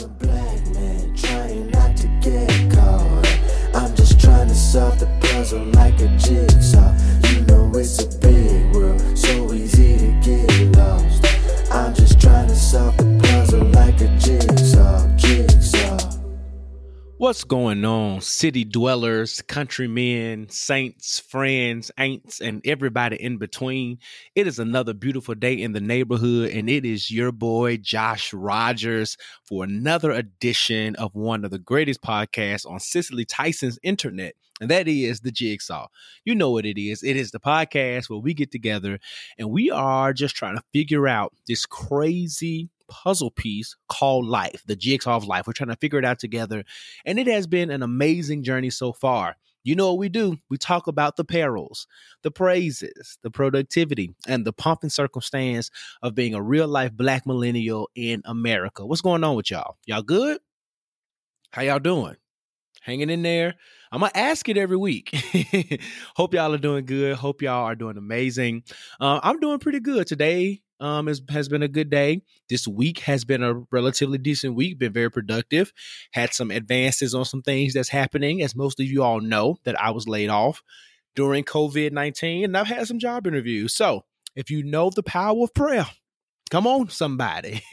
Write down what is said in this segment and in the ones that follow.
I'm a What's going on, city dwellers, countrymen, saints, friends, ain'ts, and everybody in between? It is another beautiful day in the neighborhood, and it is your boy Josh Rogers for another edition of one of the greatest podcasts on Cicely Tyson's internet, and that is The Jigsaw. You know what it is. It is the podcast where we get together and we are just trying to figure out this crazy puzzle piece called life, the jigsaw of life. We're trying to figure it out together. And it has been an amazing journey so far. You know what we do? We talk about the perils, the praises, the productivity, and the pomp and circumstance of being a real life black millennial in America. What's going on with y'all? Y'all good? How y'all doing? Hanging in there? I'm gonna ask it every week. Hope y'all are doing good. Hope y'all are doing amazing. Uh, I'm doing pretty good today um, has, has been a good day. This week has been a relatively decent week, been very productive. Had some advances on some things that's happening. As most of you all know, that I was laid off during COVID 19 and I've had some job interviews. So if you know the power of prayer, come on somebody.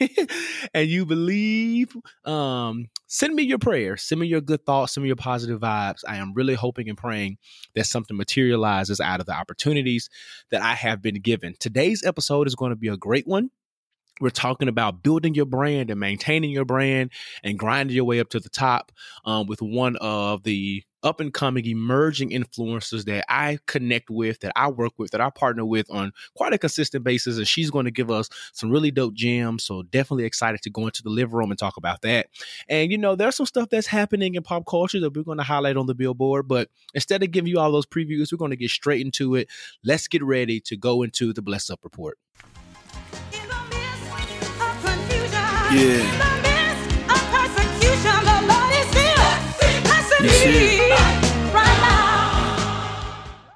And you believe um send me your prayers. Send me your good thoughts. Send me your positive vibes. I am really hoping and praying that something materializes out of the opportunities that i have been given. Today's episode is going to be a great one. We're talking about building your brand and maintaining your brand and grinding your way up to the top um, with one of the up and coming emerging influencers that I connect with, that I work with, that I partner with on quite a consistent basis. And she's going to give us some really dope gems. So definitely excited to go into the living room and talk about that. And you know, there's some stuff that's happening in pop culture that we're going to highlight on the billboard. But instead of giving you all those previews, we're going to get straight into it. Let's get ready to go into the Bless Up Report. Yeah. You see?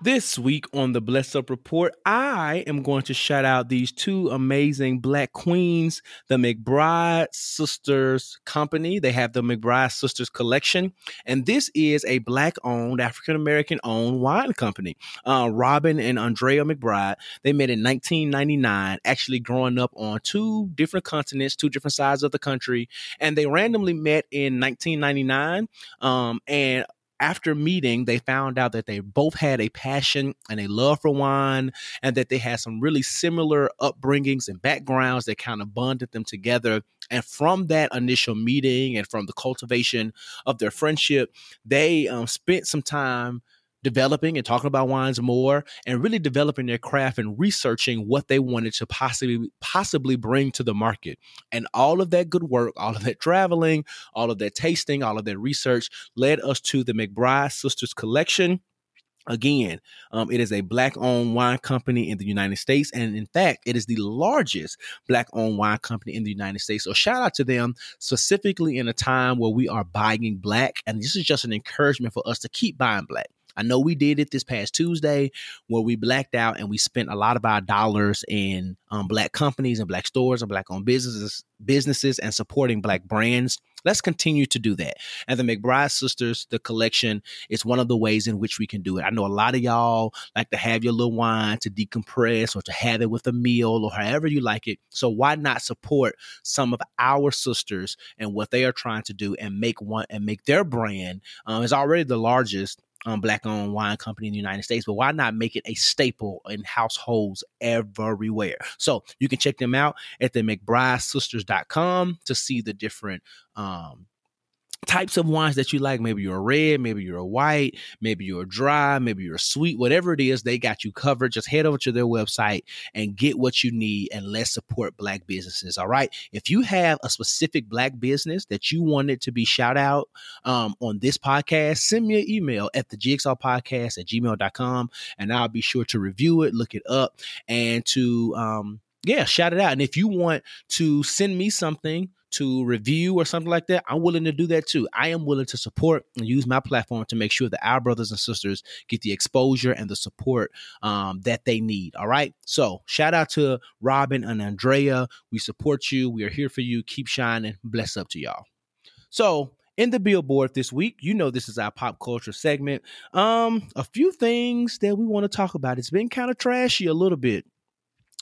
This week on the Bless Up Report, I am going to shout out these two amazing black queens, the McBride Sisters Company. They have the McBride Sisters Collection, and this is a black owned, African American owned wine company. Uh, Robin and Andrea McBride, they met in 1999, actually growing up on two different continents, two different sides of the country, and they randomly met in 1999. Um, and after meeting, they found out that they both had a passion and a love for wine, and that they had some really similar upbringings and backgrounds that kind of bonded them together. And from that initial meeting and from the cultivation of their friendship, they um, spent some time developing and talking about wines more and really developing their craft and researching what they wanted to possibly possibly bring to the market and all of that good work all of that traveling all of that tasting all of that research led us to the mcbride sisters collection Again, um, it is a black owned wine company in the United States. And in fact, it is the largest black owned wine company in the United States. So shout out to them specifically in a time where we are buying black. And this is just an encouragement for us to keep buying black. I know we did it this past Tuesday where we blacked out and we spent a lot of our dollars in um, black companies and black stores and black owned businesses, businesses and supporting black brands. Let's continue to do that. And the McBride Sisters, the collection, is one of the ways in which we can do it. I know a lot of y'all like to have your little wine to decompress or to have it with a meal or however you like it. So why not support some of our sisters and what they are trying to do and make one and make their brand um, is already the largest um, black owned wine company in the United States, but why not make it a staple in households everywhere? So you can check them out at the McBrideSisters.com to see the different um, types of wines that you like. Maybe you're a red, maybe you're a white, maybe you're a dry, maybe you're a sweet, whatever it is, they got you covered. Just head over to their website and get what you need and let's support black businesses. All right. If you have a specific black business that you wanted to be shout out um, on this podcast, send me an email at the jigsaw podcast at gmail.com and I'll be sure to review it, look it up, and to um, yeah, shout it out. And if you want to send me something to review or something like that, I'm willing to do that too. I am willing to support and use my platform to make sure that our brothers and sisters get the exposure and the support um, that they need. All right. So shout out to Robin and Andrea. We support you. We are here for you. Keep shining. Bless up to y'all. So in the billboard this week, you know this is our pop culture segment. Um, a few things that we want to talk about. It's been kind of trashy a little bit.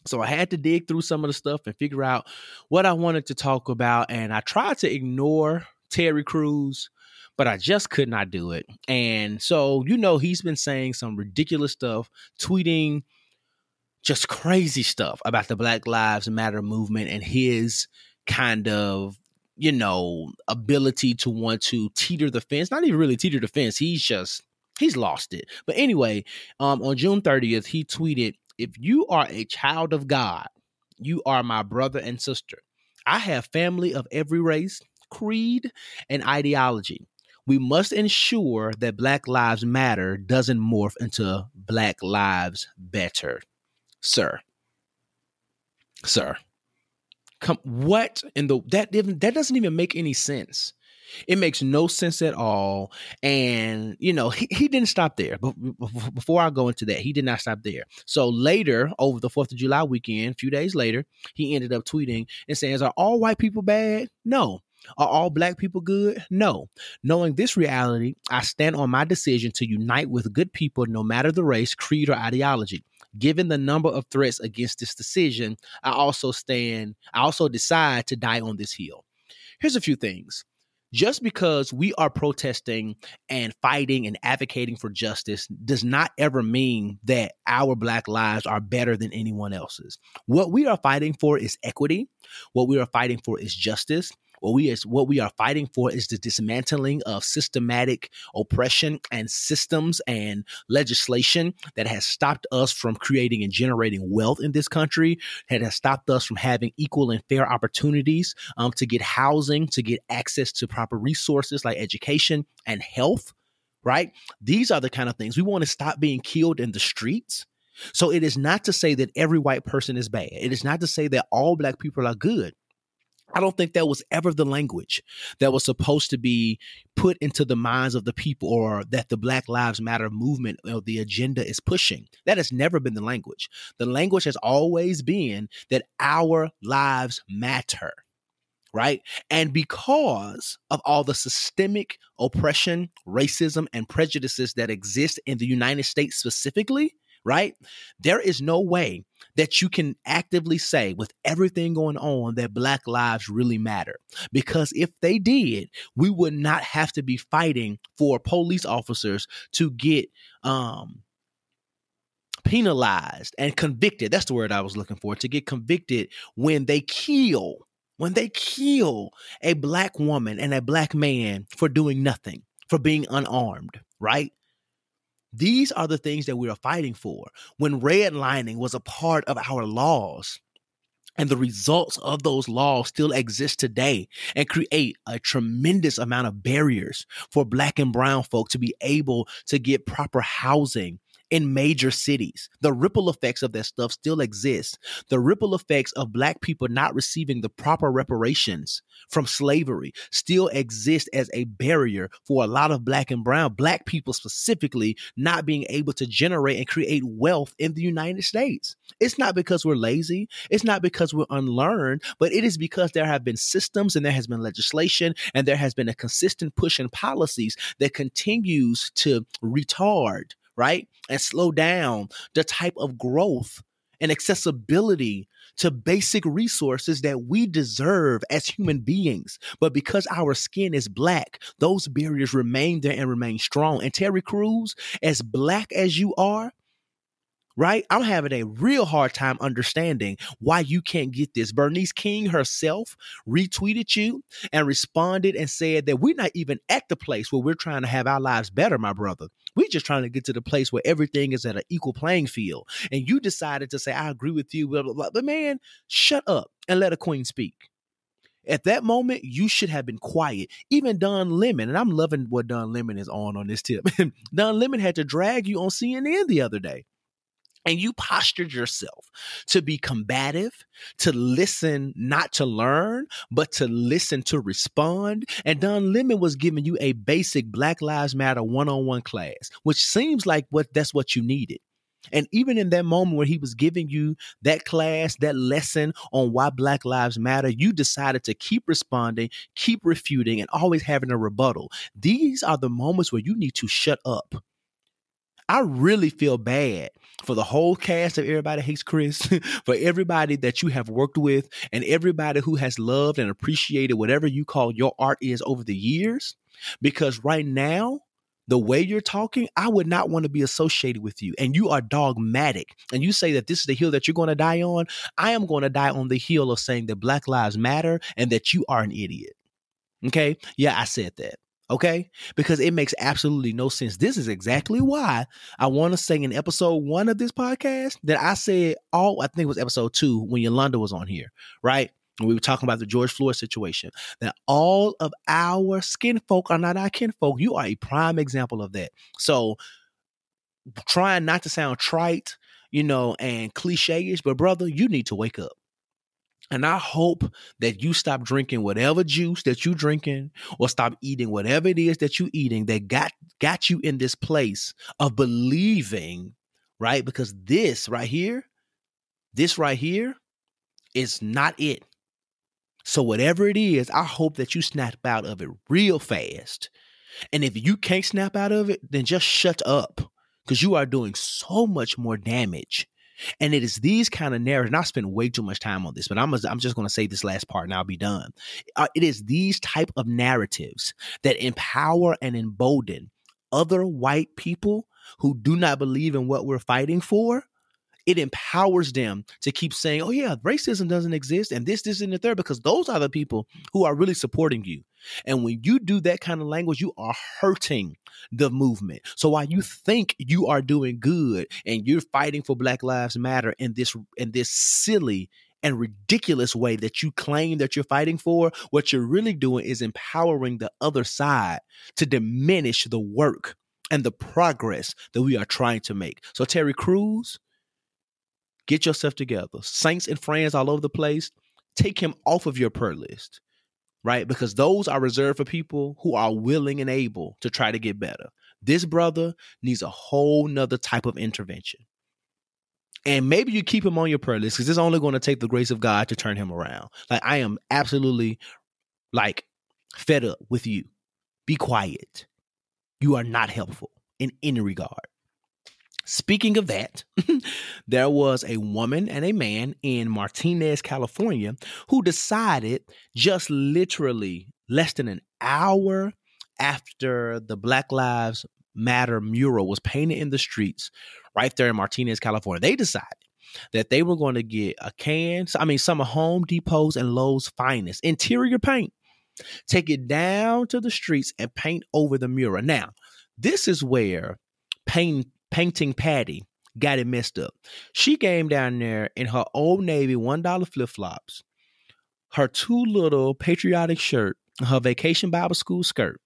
So I had to dig through some of the stuff and figure out what I wanted to talk about. And I tried to ignore Terry Crews, but I just could not do it. And so, you know, he's been saying some ridiculous stuff, tweeting just crazy stuff about the Black Lives Matter movement and his kind of you know ability to want to teeter the fence not even really teeter the fence he's just he's lost it but anyway um on june 30th he tweeted if you are a child of god you are my brother and sister. I have family of every race creed and ideology. We must ensure that black lives matter doesn't morph into black lives better. Sir. Sir. Come what in the that that doesn't even make any sense it makes no sense at all and you know he, he didn't stop there but before i go into that he did not stop there so later over the 4th of july weekend a few days later he ended up tweeting and saying are all white people bad no are all black people good? No. Knowing this reality, I stand on my decision to unite with good people no matter the race, creed, or ideology. Given the number of threats against this decision, I also stand, I also decide to die on this hill. Here's a few things. Just because we are protesting and fighting and advocating for justice does not ever mean that our Black lives are better than anyone else's. What we are fighting for is equity. What we are fighting for is justice. What we is what we are fighting for is the dismantling of systematic oppression and systems and legislation that has stopped us from creating and generating wealth in this country, that has stopped us from having equal and fair opportunities um, to get housing, to get access to proper resources like education and health. Right? These are the kind of things we want to stop being killed in the streets. So it is not to say that every white person is bad. It is not to say that all black people are good. I don't think that was ever the language that was supposed to be put into the minds of the people or that the Black Lives Matter movement or the agenda is pushing. That has never been the language. The language has always been that our lives matter. Right. And because of all the systemic oppression, racism, and prejudices that exist in the United States specifically, right? There is no way that you can actively say with everything going on that black lives really matter. Because if they did we would not have to be fighting for police officers to get um penalized and convicted. That's the word i was looking for to get convicted when they kill when they kill a black woman and a black man for doing nothing for being unarmed right these are the things that we are fighting for. When redlining was a part of our laws, and the results of those laws still exist today and create a tremendous amount of barriers for black and brown folk to be able to get proper housing in major cities. The ripple effects of that stuff still exist. The ripple effects of black people not receiving the proper reparations from slavery still exist as a barrier for a lot of black and brown, black people specifically, not being able to generate and create wealth in the United States. It's not because we're lazy, it's not because we're unlearned, but it is because there have been systems and there has been legislation and there has been a consistent push in policies that continues to retard right? And slow down the type of growth and accessibility to basic resources that we deserve as human beings. But because our skin is black, those barriers remain there and remain strong. And Terry Crews, as black as you are, right? I'm having a real hard time understanding why you can't get this. Bernice King herself retweeted you and responded and said that we're not even at the place where we're trying to have our lives better, my brother. We're just trying to get to the place where everything is at an equal playing field. And you decided to say, I agree with you, blah, blah, blah. But man, shut up and let a queen speak. At that moment, you should have been quiet. Even Don Lemon, and I'm loving what Don Lemon is on on this tip. Don Lemon had to drag you on CNN the other day and you postured yourself to be combative, to listen, not to learn, but to listen to respond. And Don Lemon was giving you a basic Black Lives Matter one on one class, which seems like what that's what you needed. And even in that moment where he was giving you that class, that lesson on why Black Lives Matter, you decided to keep responding, keep refuting, and always having a rebuttal. These are the moments where you need to shut up. I really feel bad for the whole cast of Everybody Hates Chris, for everybody that you have worked with, and everybody who has loved and appreciated whatever you call your art is over the years. Because right now, the way you're talking, I would not want to be associated with you. And you are dogmatic. And you say that this is the hill that you're going to die on. I am going to die on the hill of saying that Black Lives Matter and that you are an idiot. Okay. Yeah, I said that. Okay. Because it makes absolutely no sense. This is exactly why I want to say in episode one of this podcast that I said all, I think it was episode two when Yolanda was on here, right? we were talking about the George Floyd situation, that all of our skin folk are not our kinfolk. You are a prime example of that. So trying not to sound trite, you know, and cliche-ish, but brother, you need to wake up. And I hope that you stop drinking whatever juice that you're drinking or stop eating whatever it is that you're eating that got got you in this place of believing, right? Because this right here, this right here is not it. So, whatever it is, I hope that you snap out of it real fast. And if you can't snap out of it, then just shut up because you are doing so much more damage. And it is these kind of narratives, and I spent way too much time on this, but I'm, I'm just going to say this last part and I'll be done. Uh, it is these type of narratives that empower and embolden other white people who do not believe in what we're fighting for it empowers them to keep saying, oh, yeah, racism doesn't exist and this, this, and the third, because those are the people who are really supporting you. And when you do that kind of language, you are hurting the movement. So while you think you are doing good and you're fighting for Black Lives Matter in this in this silly and ridiculous way that you claim that you're fighting for, what you're really doing is empowering the other side to diminish the work and the progress that we are trying to make. So Terry Crews, Get yourself together. Saints and friends all over the place, take him off of your prayer list, right? Because those are reserved for people who are willing and able to try to get better. This brother needs a whole nother type of intervention. And maybe you keep him on your prayer list because it's only going to take the grace of God to turn him around. Like I am absolutely like fed up with you. Be quiet. You are not helpful in any regard. Speaking of that, there was a woman and a man in Martinez, California, who decided just literally less than an hour after the Black Lives Matter mural was painted in the streets right there in Martinez, California, they decided that they were going to get a can, I mean, some of Home Depot's and Lowe's finest interior paint, take it down to the streets and paint over the mural. Now, this is where paint painting Patty got it messed up. She came down there in her old Navy $1 flip flops, her two little patriotic shirt, her vacation Bible school skirt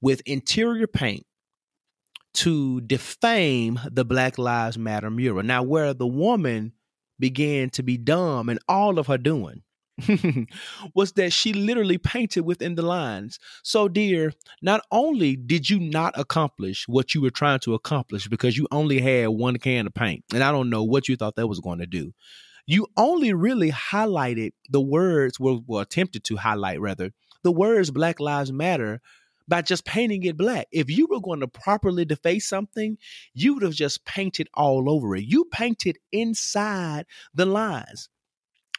with interior paint to defame the Black Lives Matter mural. Now, where the woman began to be dumb in all of her doing was that she literally painted within the lines. So, dear, not only did you not accomplish what you were trying to accomplish because you only had one can of paint, and I don't know what you thought that was going to do, you only really highlighted the words, were well attempted to highlight rather, the words Black Lives Matter by just painting it black. If you were going to properly deface something, you would have just painted all over it. You painted inside the lines.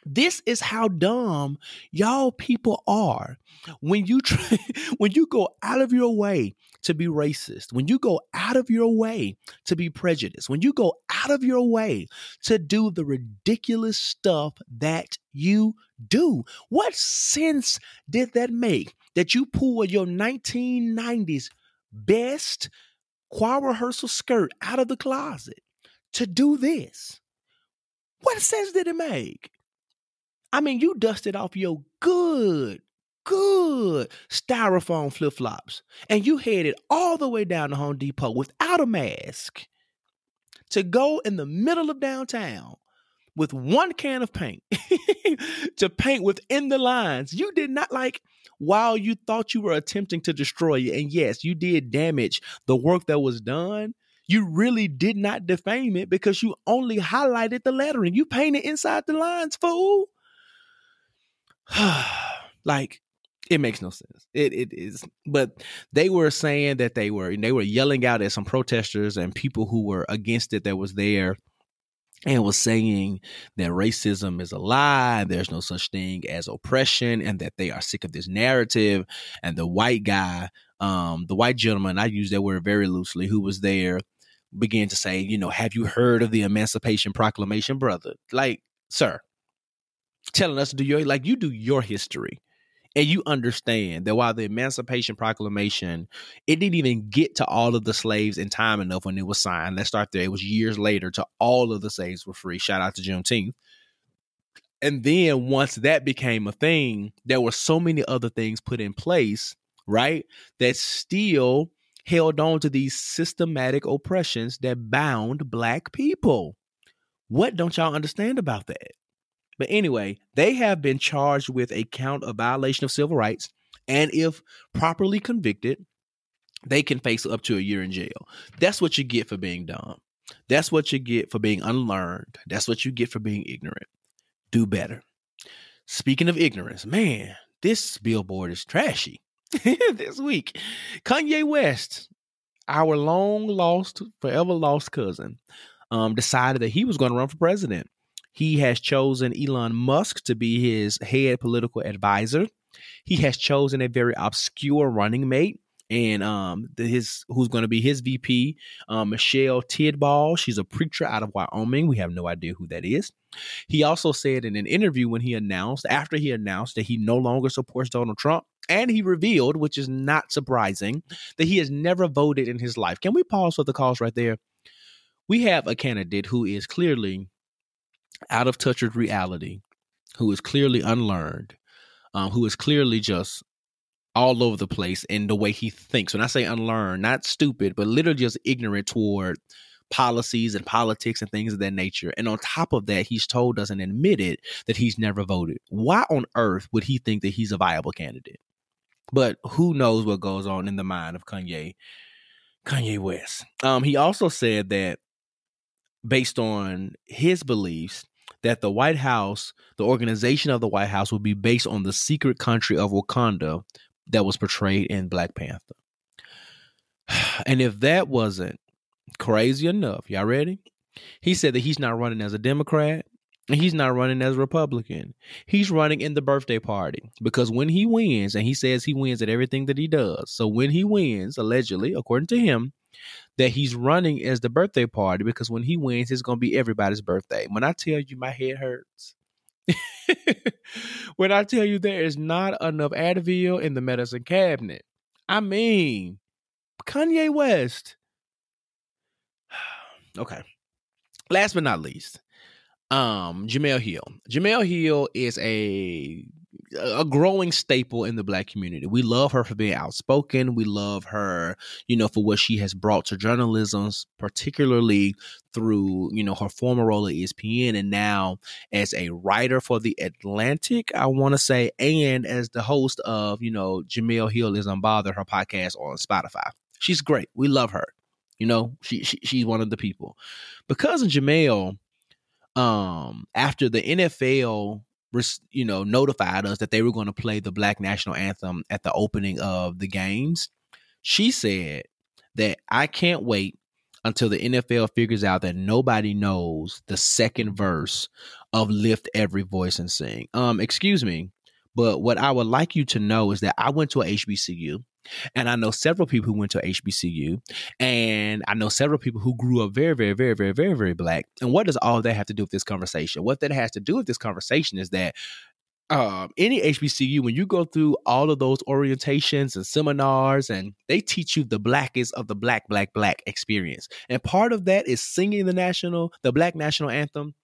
This is how dumb y'all people are. When you try, when you go out of your way to be racist, when you go out of your way to be prejudiced, when you go out of your way to do the ridiculous stuff that you do, what sense did that make? That you pull your 1990s best choir rehearsal skirt out of the closet to do this? What sense did it make? I mean, you dusted off your good, good styrofoam flip flops and you headed all the way down to Home Depot without a mask to go in the middle of downtown with one can of paint to paint within the lines. You did not like while you thought you were attempting to destroy it. And yes, you did damage the work that was done. You really did not defame it because you only highlighted the lettering. You painted inside the lines, fool. like it makes no sense. It it is, but they were saying that they were they were yelling out at some protesters and people who were against it that was there and was saying that racism is a lie, there's no such thing as oppression, and that they are sick of this narrative. And the white guy, um, the white gentleman, I use that word very loosely, who was there, began to say, you know, have you heard of the Emancipation Proclamation, brother? Like, sir, telling us to do your like you do your history and you understand that while the Emancipation Proclamation, it didn't even get to all of the slaves in time enough when it was signed. Let's start there. It was years later to all of the slaves were free. Shout out to Juneteenth. And then once that became a thing, there were so many other things put in place, right? That still held on to these systematic oppressions that bound black people. What don't y'all understand about that? But anyway, they have been charged with a count of violation of civil rights. And if properly convicted, they can face up to a year in jail. That's what you get for being dumb. That's what you get for being unlearned. That's what you get for being ignorant. Do better. Speaking of ignorance, man, this billboard is trashy this week. Kanye West, our long lost, forever lost cousin, um, decided that he was going to run for president. He has chosen Elon Musk to be his head political advisor. He has chosen a very obscure running mate and um his who's going to be his VP, um, Michelle Tidball. She's a preacher out of Wyoming. We have no idea who that is. He also said in an interview when he announced after he announced that he no longer supports Donald Trump, and he revealed, which is not surprising, that he has never voted in his life. Can we pause for the cause right there? We have a candidate who is clearly out of touch with reality, who is clearly unlearned, um, who is clearly just all over the place in the way he thinks. When I say unlearned, not stupid, but literally just ignorant toward policies and politics and things of that nature. And on top of that, he's told us and admitted that he's never voted. Why on earth would he think that he's a viable candidate? But who knows what goes on in the mind of Kanye Kanye West. Um, he also said that based on his beliefs that the White House, the organization of the White House, would be based on the secret country of Wakanda that was portrayed in Black Panther. And if that wasn't crazy enough, y'all ready? He said that he's not running as a Democrat and he's not running as a Republican. He's running in the birthday party because when he wins, and he says he wins at everything that he does. So when he wins, allegedly, according to him, that he's running as the birthday party because when he wins, it's going to be everybody's birthday. When I tell you my head hurts, when I tell you there is not enough Advil in the medicine cabinet, I mean, Kanye West. okay. Last but not least, um, Jemele Hill. Jemele Hill is a a growing staple in the black community. We love her for being outspoken. We love her, you know, for what she has brought to journalism, particularly through, you know, her former role at ESPN and now as a writer for The Atlantic, I want to say, and as the host of, you know, Jemele Hill is Unbothered, her podcast on Spotify. She's great. We love her. You know, she, she she's one of the people. Because of Jemele, um, after the NFL you know, notified us that they were going to play the Black National Anthem at the opening of the games. She said that I can't wait until the NFL figures out that nobody knows the second verse of Lift Every Voice and Sing. Um, excuse me, but what I would like you to know is that I went to a HBCU. And I know several people who went to HBCU, and I know several people who grew up very, very, very, very, very, very black. And what does all that have to do with this conversation? What that has to do with this conversation is that um, any HBCU, when you go through all of those orientations and seminars, and they teach you the blackest of the black, black, black experience. And part of that is singing the national, the black national anthem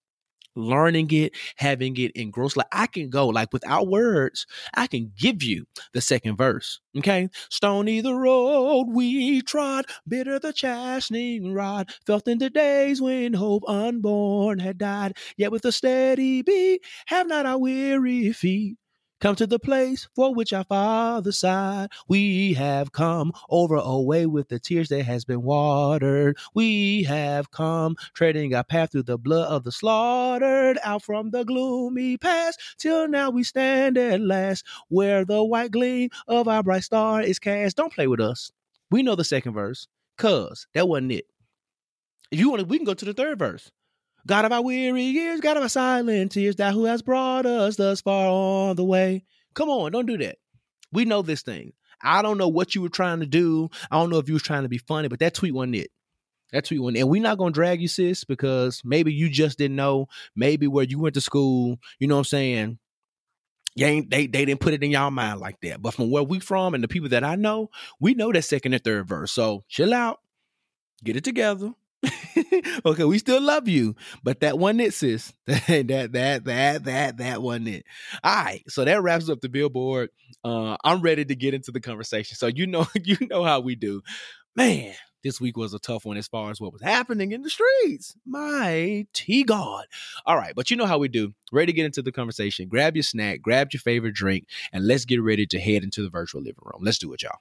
learning it, having it engrossed. Like I can go, like without words, I can give you the second verse. Okay. Stony the road we trod, bitter the chastening rod, felt in the days when hope unborn had died. Yet with a steady beat, have not our weary feet come to the place for which our father sighed. We have come over away with the tears that has been watered. We have come treading our path through the blood of the slaughtered, out from the gloomy past till now we stand at last where the white gleam of our bright star is cast. Don't play with us. We know the second verse, cuz that wasn't it. If you want to, we can go to the third verse. God of our weary years, God of our silent tears, that who has brought us thus far on the way. Come on, don't do that. We know this thing. I don't know what you were trying to do. I don't know if you was trying to be funny, but that tweet wasn't it. That tweet one. And we're not gonna drag you, sis, because maybe you just didn't know. Maybe where you went to school, you know what I'm saying? You ain't they they didn't put it in y'all mind like that. But from where we from and the people that I know, we know that second and third verse. So chill out, get it together. okay, we still love you, but that one it, sis. that that that that that one it. All right, so that wraps up the billboard. Uh, I'm ready to get into the conversation. So you know, you know how we do, man. This week was a tough one as far as what was happening in the streets. My T God. All right, but you know how we do. Ready to get into the conversation. Grab your snack, grab your favorite drink, and let's get ready to head into the virtual living room. Let's do it, y'all.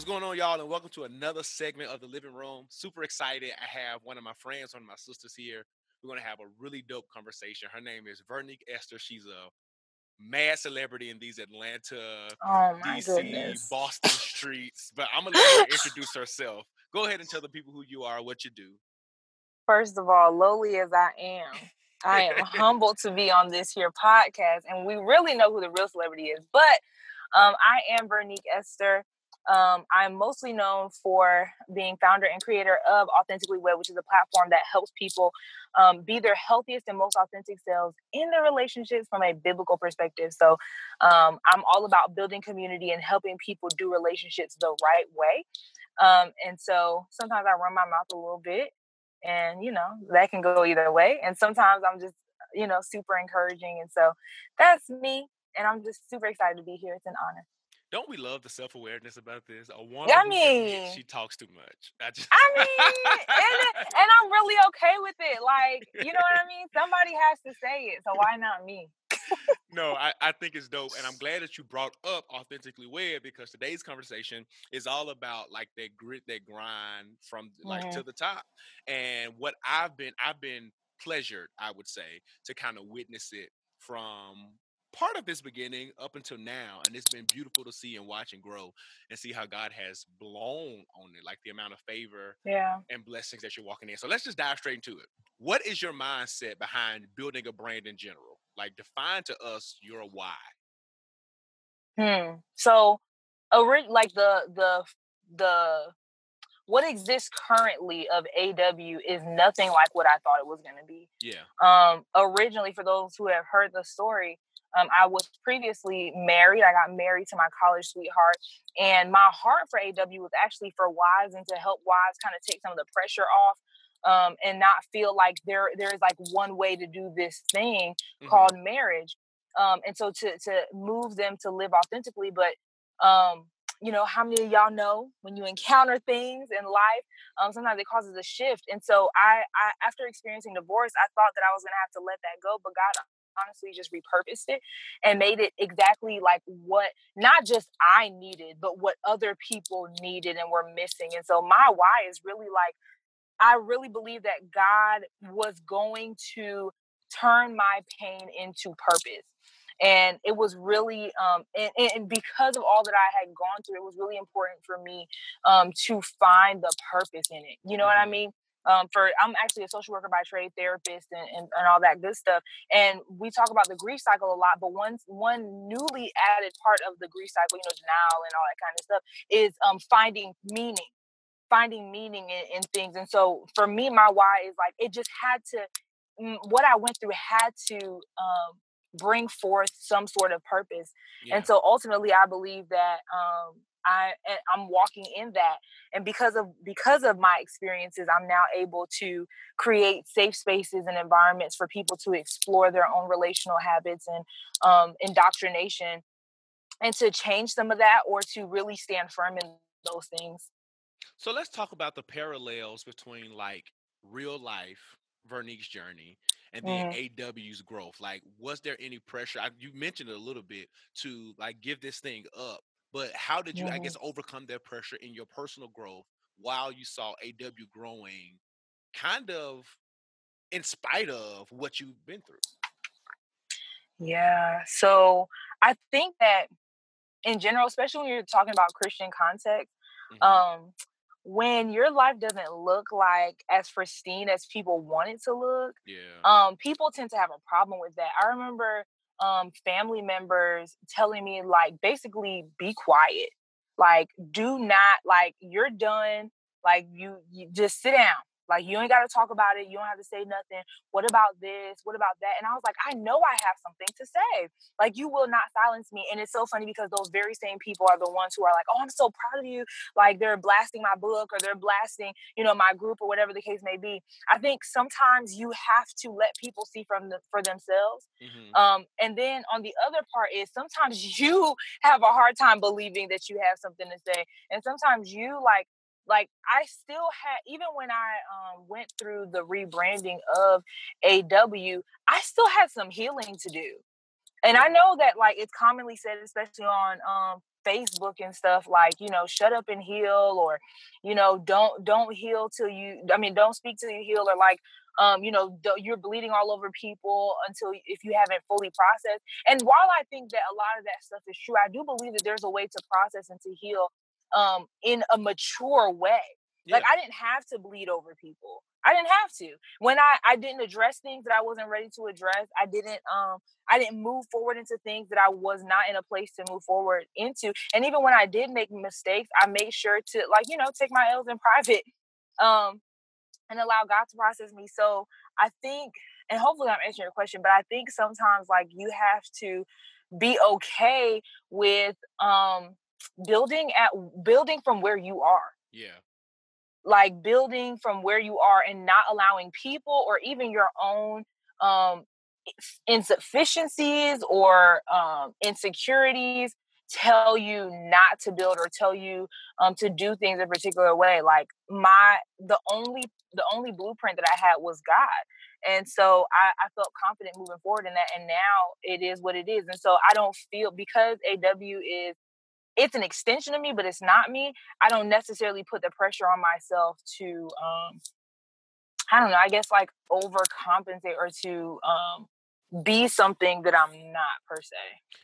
What's going on, y'all? And welcome to another segment of the living room. Super excited. I have one of my friends, one of my sisters here. We're going to have a really dope conversation. Her name is Vernique Esther. She's a mad celebrity in these Atlanta, Oh DC, goodness. Boston streets. But I'm going to let her introduce herself. Go ahead and tell the people who you are, what you do. First of all, lowly as I am, I am humbled to be on this here podcast, and we really know who the real celebrity is. But um, I am Vernique Esther. Um, I'm mostly known for being founder and creator of Authentically Wed, which is a platform that helps people um, be their healthiest and most authentic selves in their relationships from a biblical perspective. So um, I'm all about building community and helping people do relationships the right way. Um, and so sometimes I run my mouth a little bit, and you know that can go either way. And sometimes I'm just you know super encouraging, and so that's me. And I'm just super excited to be here. It's an honor. Don't we love the self awareness about this? A woman I mean- she talks too much. I just, I mean, and, and I'm really okay with it. Like, you know what I mean? Somebody has to say it, so why not me? no, I, I think it's dope. And I'm glad that you brought up Authentically Wed because today's conversation is all about like that grit, that grind from like to Mhm. the top. And what I've been, I've been pleasured, I would say, to kind of witness it from part of its beginning up until now. And it's been beautiful to see and watch and grow and see how God has blown on it, like the amount of favor Yeah. and blessings that you're walking in. So let's just dive straight into it. What is your mindset behind building a brand in general? Like define to us your why. Hmm. So, like the the the what exists currently of AW is nothing like what I thought it was going to be. Yeah. Um, originally, for those who have heard the story, um, I was previously married. I got married to my college sweetheart, and my heart for AW was actually for wives and to help wives kind of take some of the pressure off. Um, and not feel like there there is like one way to do this thing Mhm. called marriage. Um, and so to to move them to live authentically, but um, you know, how many of y'all know when you encounter things in life, um, sometimes it causes a shift. And so I, I after experiencing divorce, I thought that I was gonna have to let that go, but God honestly just repurposed it and made it exactly like what not just I needed, but what other people needed and were missing. And so my why is really like I really believe that God was going to turn my pain into purpose. And it was really, um, and, and- because of all that I had gone through, it was really important for me um, to find the purpose in it. You know what I Mhm. mean? Um, for I'm actually a social worker by trade, therapist, and, and, and all that good stuff. And we talk about the grief cycle a lot, but one one newly added part of the grief cycle, you know, denial and all that kind of stuff, is um, finding meaning finding meaning in, in things. And so for me, my why is like it just had to mm, what I went through had to um, bring forth some sort of purpose. Yeah. And so ultimately, I believe that um, I I'm walking in that, and because of because of my experiences, I'm now able to create safe spaces and environments for people to explore their own relational habits and um, indoctrination, and to change some of that, or to really stand firm in those things. So let's talk about the parallels between like real life Vernique's journey and then Mhm. AW's growth. Like, was there any pressure? I, you mentioned it a little bit to like give this thing up, but how did you, I guess, overcome that pressure in your personal growth while you saw AW growing, kind of in spite of what you've been through? Yeah. So I think that in general, especially when you're talking about Christian context, Mhm. um, when your life doesn't look like as pristine as people want it to look, yeah. um, people tend to have a problem with that. I remember um, family members telling me, like, basically, be quiet. Like, do not, like, you're done. Like, you, you just sit down. Like, you ain't got to talk about it. You don't have to say nothing. What about this? What about that? And I was like, I know I have something to say. Like, you will not silence me. And it's so funny because those very same people are the ones who are like, oh, I'm so proud of you. Like, they're blasting my book or they're blasting, you know, my group or whatever the case may be. I think sometimes you have to let people see from the for themselves. Mhm. Um, and then on the other part is sometimes you have a hard time believing that you have something to say, and sometimes you like like I still had even when I um, went through the rebranding of AW, I still had some healing to do. And I know that like it's commonly said, especially on um Facebook and stuff, like, you know, shut up and heal or, you know, don't don't heal till you I mean, don't speak till you heal or like um, you know, you're bleeding all over people until if you haven't fully processed. And while I think that a lot of that stuff is true, I do believe that there's a way to process and to heal um in a mature way. Like I didn't have to bleed over people. I didn't have to. When I I didn't address things that I wasn't ready to address, I didn't um I didn't move forward into things that I was not in a place to move forward into. And even when I did make mistakes, I made sure to like, you know, take my L's in private um and allow God to process me. So I think and hopefully I'm answering your question, but I think sometimes like you have to be okay with um building at building from where you are. Yeah. like building from where you are and not allowing people or even your own um insufficiencies or um insecurities tell you not to build or tell you um to do things a particular way. Like my the only the only blueprint that i had was god. And so I, I felt confident moving forward in that and now it is what it is. And so i don't feel because aw is it's an extension of me, but it's not me. I don't necessarily put the pressure on myself to um I don't know, I guess like overcompensate or to um be something that I'm not per se.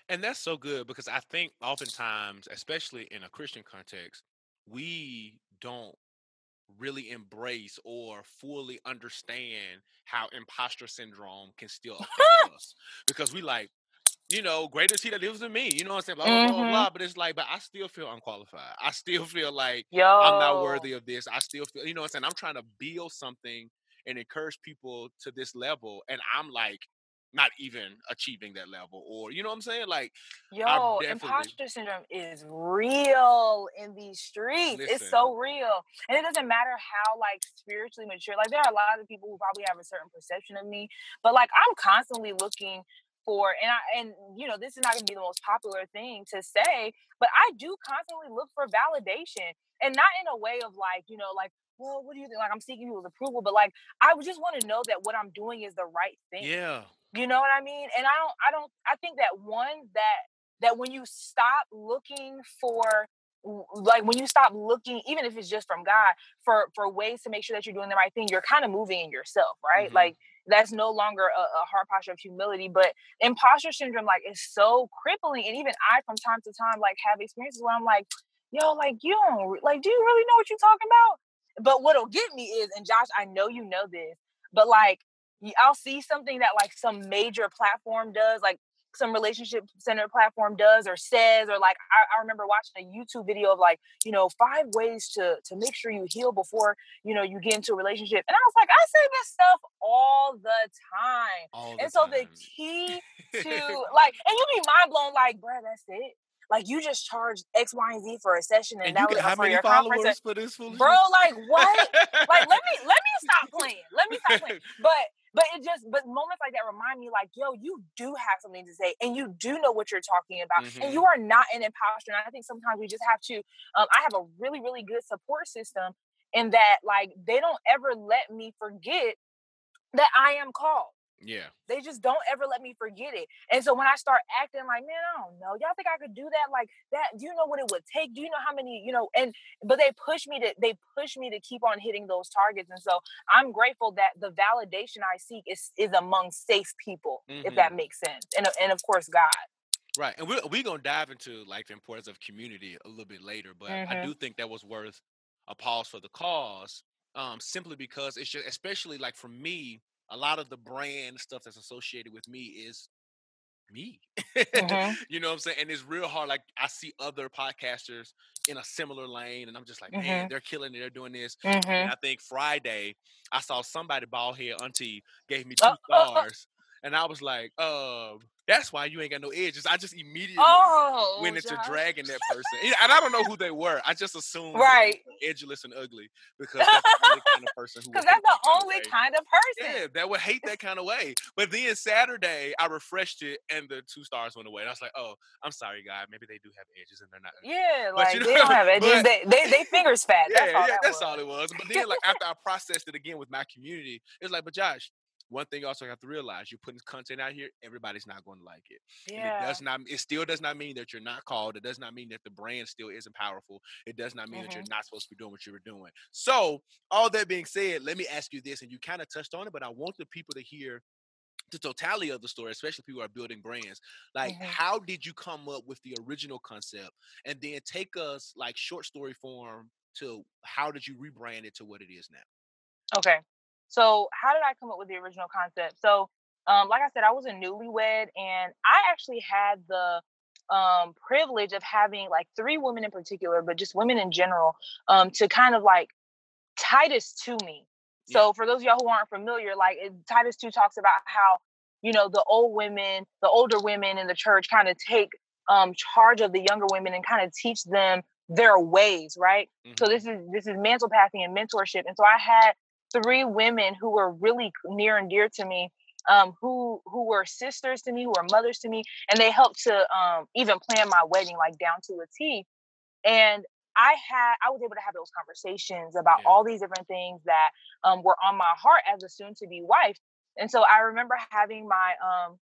And that's so good because I think oftentimes, especially in a Christian context, we don't really embrace or fully understand how imposter syndrome can still affect us because we like you know greater he that lives in me you know what i'm saying blah blah blah blah mm-hmm. blah but it's like but i still feel unqualified i still feel like Yo. i'm not worthy of this i still feel you know what i'm saying i'm trying to build something and encourage people to this level and i'm like not even achieving that level or you know what i'm saying like Yo, definitely- imposter syndrome is real in these streets. It's so real. And it doesn't matter how like spiritually mature. Like there are a lot of people who probably have a certain perception of me, but like I'm constantly looking for and I and you know, this is not gonna be the most popular thing to say, but I do constantly look for validation. And not in a way of like, you know, like, well, what do you think? Like I'm seeking people's approval, but like I just want to know that what I'm doing is the right thing. yeah You know what I mean? And I don't I don't I think that one that that when you stop looking for like when you stop looking even if it's just from God for for ways to make sure that you're doing the right thing, you're kind of moving in yourself, right? Mhm. Like that's no longer a, a hard posture of humility, but imposter syndrome like is so crippling. And even I from time to time like have experiences where I'm like, yo, like you don't like do you really know what you're talking about? But what'll get me is, and Josh, I know you know this, but like I'll see something that like some major platform does, like some relationship center platform does or says, or like I, I remember watching a YouTube video of like, you know, five ways to to make sure you heal before you know you get into a relationship. And I was like, I say this stuff all the time. all the And so the key to like, and you be mind blown, like, bruh, that's it. Like you just charged X, Y, and Z for a session, and, and that was how for many your conference. followers for this foolishness? Bro, like what? like let me let me stop playing. Let me stop playing. But but it just but moments like that remind me like yo you do have something to say and you do know what you're talking about mm-hmm. and you are not an imposter and i think sometimes we just have to um, i have a really really good support system in that like they don't ever let me forget that i am called yeah. They just don't ever let me forget it. And so when I start acting like, man, I don't know, y'all think I could do that? Like that, do you know what it would take? Do you know how many, you know, and but they push me to they push me to keep on hitting those targets. And so I'm grateful that the validation I seek is is among safe people, mm-hmm. if that makes sense. And and of course God. Right. And we're we're gonna dive into like the importance of community a little bit later, but mm-hmm. I do think that was worth a pause for the cause. Um, simply because it's just especially like for me, a lot of the brand stuff that's associated with me is me. Mm-hmm. you know what I'm saying? And it's real hard. Like I see other podcasters in a similar lane, and I'm just like, mm-hmm. man, they're killing it. They're doing this. Mm-hmm. And I think Friday, I saw somebody ball head auntie gave me two stars, and I was like, um, that's why you ain't got no edges. I just immediately oh, went into Josh. dragging that person, and I don't know who they were. I just assumed right edgeless and ugly because that's the only kind of person who. Because that's the that only kind of, person. Yeah, that would hate that kind of way. But then Saturday, I refreshed it, and the two stars went away. And I was like, oh, I'm sorry, guy. Maybe they do have edges, and they're not. Yeah, but like you know, they don't have edges. But, they, they they fingers fat. Yeah, that's all yeah, that that's was. all it was. But then, like after I processed it again with my community, it's like, but Josh, one thing you also have to realize you're putting content out here everybody's not going to like it yeah. it does not it still does not mean that you're not called it does not mean that the brand still isn't powerful it does not mean mm-hmm. that you're mm-hmm. not supposed to be doing what you were doing so all that being said let me ask you this and you kind of touched on it but i want the people to hear the totality of the story, especially people who are building brands. Like, mm-hmm. how did you come up with the original concept? And then take us like short story form to how did you rebrand it to what it is now? Okay. So how did I come up with the original concept? So um, like I said, I was a newlywed, and I actually had the um, privilege of having like three women in particular, but just women in general, um, to kind of like Titus to me. So yeah. for those of y'all who aren't familiar, like it, Titus two talks about how you know the old women, the older women in the church, kind of take um, charge of the younger women and kind of teach them their ways, right? Mm-hmm. So this is this is mantle pathing and mentorship, and so I had three women who were really near and dear to me um, who who were sisters to me, who were mothers to me, and they helped to um, even plan my wedding like down to a T. And I had I was able to have those conversations about yeah. all these different things that um, were on my heart as a soon to be wife. And so I remember having my um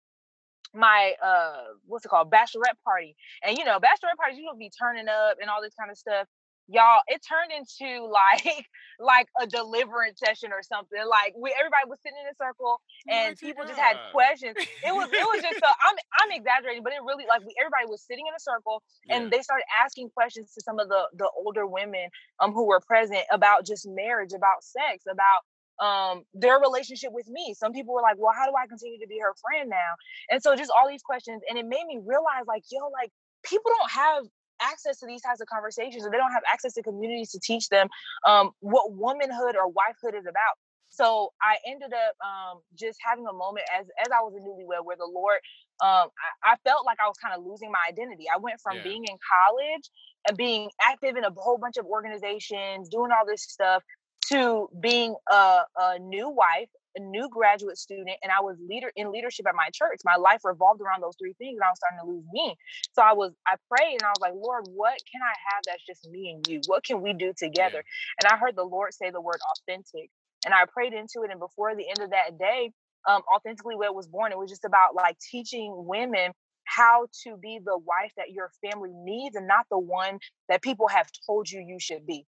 my uh what's it called bachelorette party, and you know bachelorette parties you will be turning up and all this kind of stuff y'all it turned into like like a deliverance session or something like we everybody was sitting in a circle and people just had questions. It was it was just so i'm i'm exaggerating but it really like we, everybody was sitting in a circle and yeah. they started asking questions to some of the the older women um who were present about just marriage about sex about um their relationship with me. Some people were like well how do i continue to be her friend now? And so just all these questions and it made me realize like yo like people don't have access to these types of conversations or they don't have access to communities to teach them um, what womanhood or wifehood is about so i ended up um, just having a moment as as i was a newlywed where the lord um, I, I, felt like i was kind of losing my identity i went from yeah. being in college and being active in a whole bunch of organizations doing all this stuff to being a, a new wife a new graduate student and I was leader in leadership at my church. My life revolved around those three things and I was starting to lose me. So I was I prayed and I was like, Lord, what can I have that's just me and you? What can we do together? Yeah. And I heard the Lord say the word authentic. And I prayed into it. And before the end of that day, um, Authentically Wed it was born, it was just about like teaching women how to be the wife that your family needs and not the one that people have told you you should be.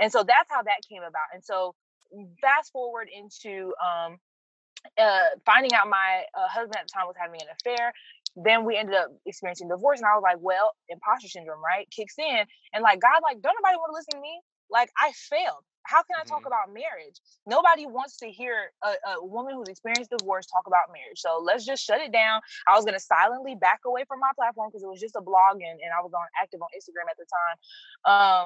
And so that's how that came about. And so fast forward into um, uh, finding out my uh, husband at the time was having an affair. Then we ended up experiencing divorce, and I was like, "Well, imposter syndrome, right, kicks in." And like God, like, don't nobody want to listen to me. Like I failed. How can I talk mm-hmm. about marriage? Nobody wants to hear a, a, woman who's experienced divorce talk about marriage. So let's just shut it down. I was gonna silently back away from my platform because it was just a blog and, and I was on active on Instagram at the time. Um,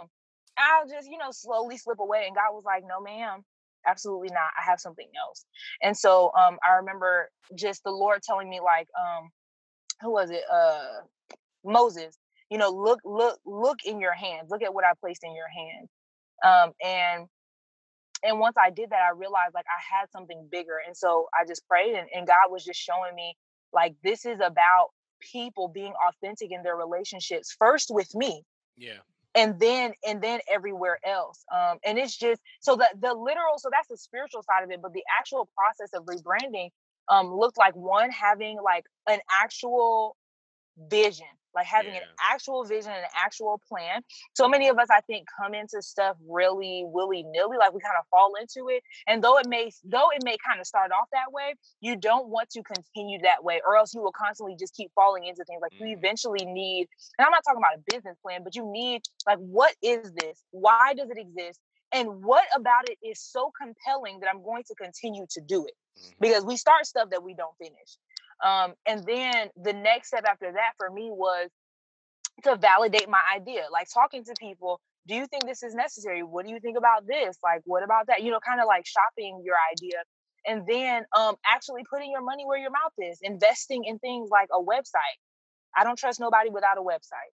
I'll just, you know, slowly slip away. And God was like, no, ma'am, absolutely not i have something else and so um i remember just the lord telling me like um who was it uh moses you know look look look in your hands look at what i placed in your hands um and and once I did that, I realized like I had something bigger. And so I just prayed and, and God was just showing me like this is about people being authentic in their relationships first with me. Yeah. And then and then everywhere else. Um, and it's just so the the literal, so that's the spiritual side of it, but the actual process of rebranding um looked like one having like an actual vision like having yeah. an actual vision and an actual plan. So many of us, I think, come into stuff really willy nilly, like we kind of fall into it. And though it may, though it may kind of start off that way, you don't want to continue that way, or else you will constantly just keep falling into things. Like mm. you eventually need, and I'm not talking about a business plan, but you need like, what is this? Why does it exist? And what about it is so compelling that I'm going to continue to do it? Mm-hmm. Because we start stuff that we don't finish. Um, and then the next step after that for me was to validate my idea, like talking to people. Do you think this is necessary? What do you think about this? Like, what about that? You know, kind of like shopping your idea. And then um, actually putting your money where your mouth is, investing in things like a website. I don't trust nobody without a website.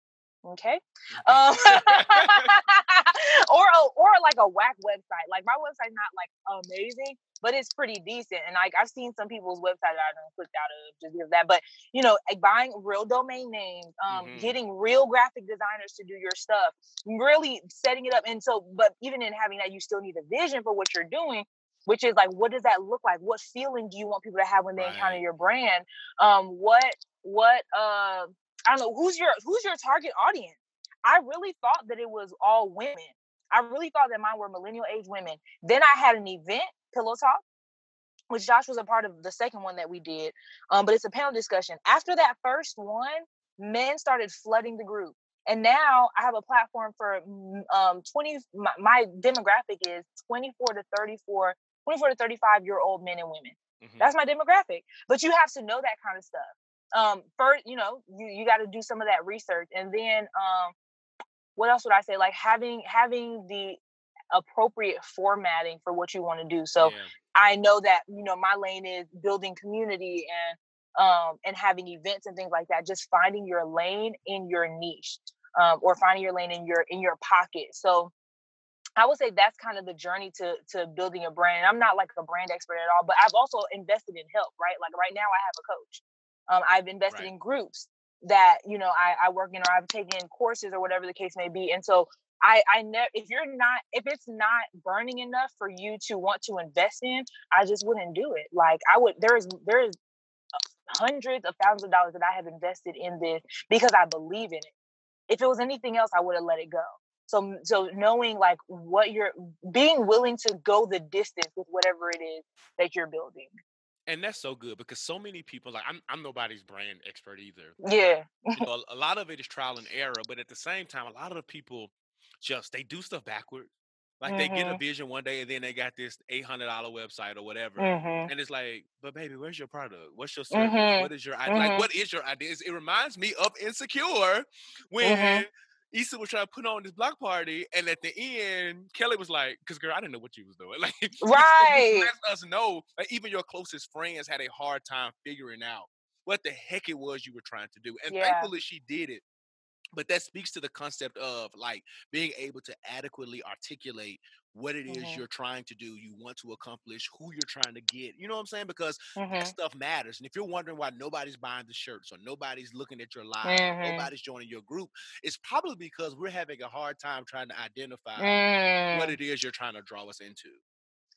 Okay. Um, or a, or like a whack website. Like my website's not like amazing, but it's pretty decent. And like I've seen some people's websites I don't clicked out of just because of that. But you know, like buying real domain names, um, mm-hmm. getting real graphic designers to do your stuff, really setting it up. And so, but even in having that, you still need a vision for what you're doing. Which is like, what does that look like? What feeling do you want people to have when they right. encounter your brand? Um, what what uh I don't know who's your who's your target audience? I really thought that it was all women. I really thought that mine were millennial age women. Then I had an event Pillow Talk, which Josh was a part of the second one that we did. Um, but it's a panel discussion. After that first one, men started flooding the group. And now I have a platform for um, 20, my, my demographic is 24 to 34, 24 to 35 year old men and women. Mm-hmm. That's my demographic. But you have to know that kind of stuff. Um, first, you know, you, you got to do some of that research. And then um, what else would I say? Like having having the appropriate formatting for what you want to do. So yeah. I know that you know my lane is building community and um and having events and things like that. Just finding your lane in your niche, um, or finding your lane in your in your pocket. So I would say that's kind of the journey to to building a brand. I'm not like a brand expert at all, but I've also invested in help. Right, like right now I have a coach. Um, I've invested right. in groups that you know I, I work in or I've taken courses or whatever the case may be. And so I I never if you're not if it's not burning enough for you to want to invest in, I just wouldn't do it. Like I would there is there is hundreds of thousands of dollars that I have invested in this because I believe in it. If it was anything else, I would have let it go. So so knowing like what you're being willing to go the distance with whatever it is that you're building. And that's so good because so many people like I'm I'm nobody's brand expert either. Yeah. you know, a lot of it is trial and error, but at the same time, a lot of the people just they do stuff backwards. Like mm-hmm. they get a mm-hmm. vision one day and then they got this eight hundred dollar website or whatever, mm-hmm. and it's like, but baby, where's your product? What's your service? Mm-hmm. What is your idea? Like, mm-hmm. what is your idea? It reminds me of Insecure when mm-hmm. Issa was trying to put on this block party, and at the end, Kelly was like, "Cause girl, I didn't know what you was doing." Like, right? let us know. Like, even your closest friends had a hard time figuring out what the heck it was you were trying to do, and yeah. thankfully she did it but that speaks to the concept of like being able to adequately articulate what it is mm-hmm. you're trying to do, you want to accomplish, who you're trying to get. You know what I'm saying? Because mm-hmm. that stuff matters. And if you're wondering why nobody's buying the shirts or nobody's looking at your live, mm-hmm. nobody's joining your group, it's probably because we're having a hard time trying to identify mm. what it is you're trying to draw us into.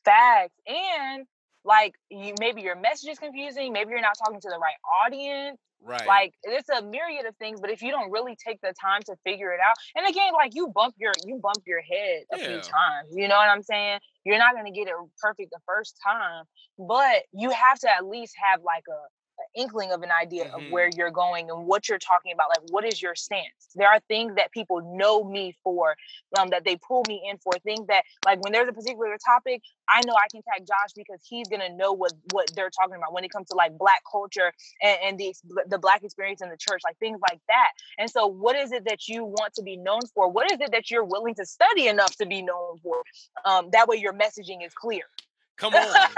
Facts. And like you maybe your message is confusing, maybe you're not talking to the right audience. Right. Like it's a myriad of things, but if you don't really take the time to figure it out, and again, like you bump your you bump your head a yeah. few times. You know what I'm saying? You're not gonna get it perfect the first time, but you have to at least have like a inkling of an idea mm-hmm. of where you're going and what you're talking about. Like, what is your stance? There are things that people know me for, um, that they pull me in for. Things that, like, when there's a particular topic, I know I can tag Josh because he's gonna know what what they're talking about when it comes to like Black culture and, and the the Black experience in the church, like things like that. And so, what is it that you want to be known for? What is it that you're willing to study enough to be known for? Um, that way, your messaging is clear. Come on,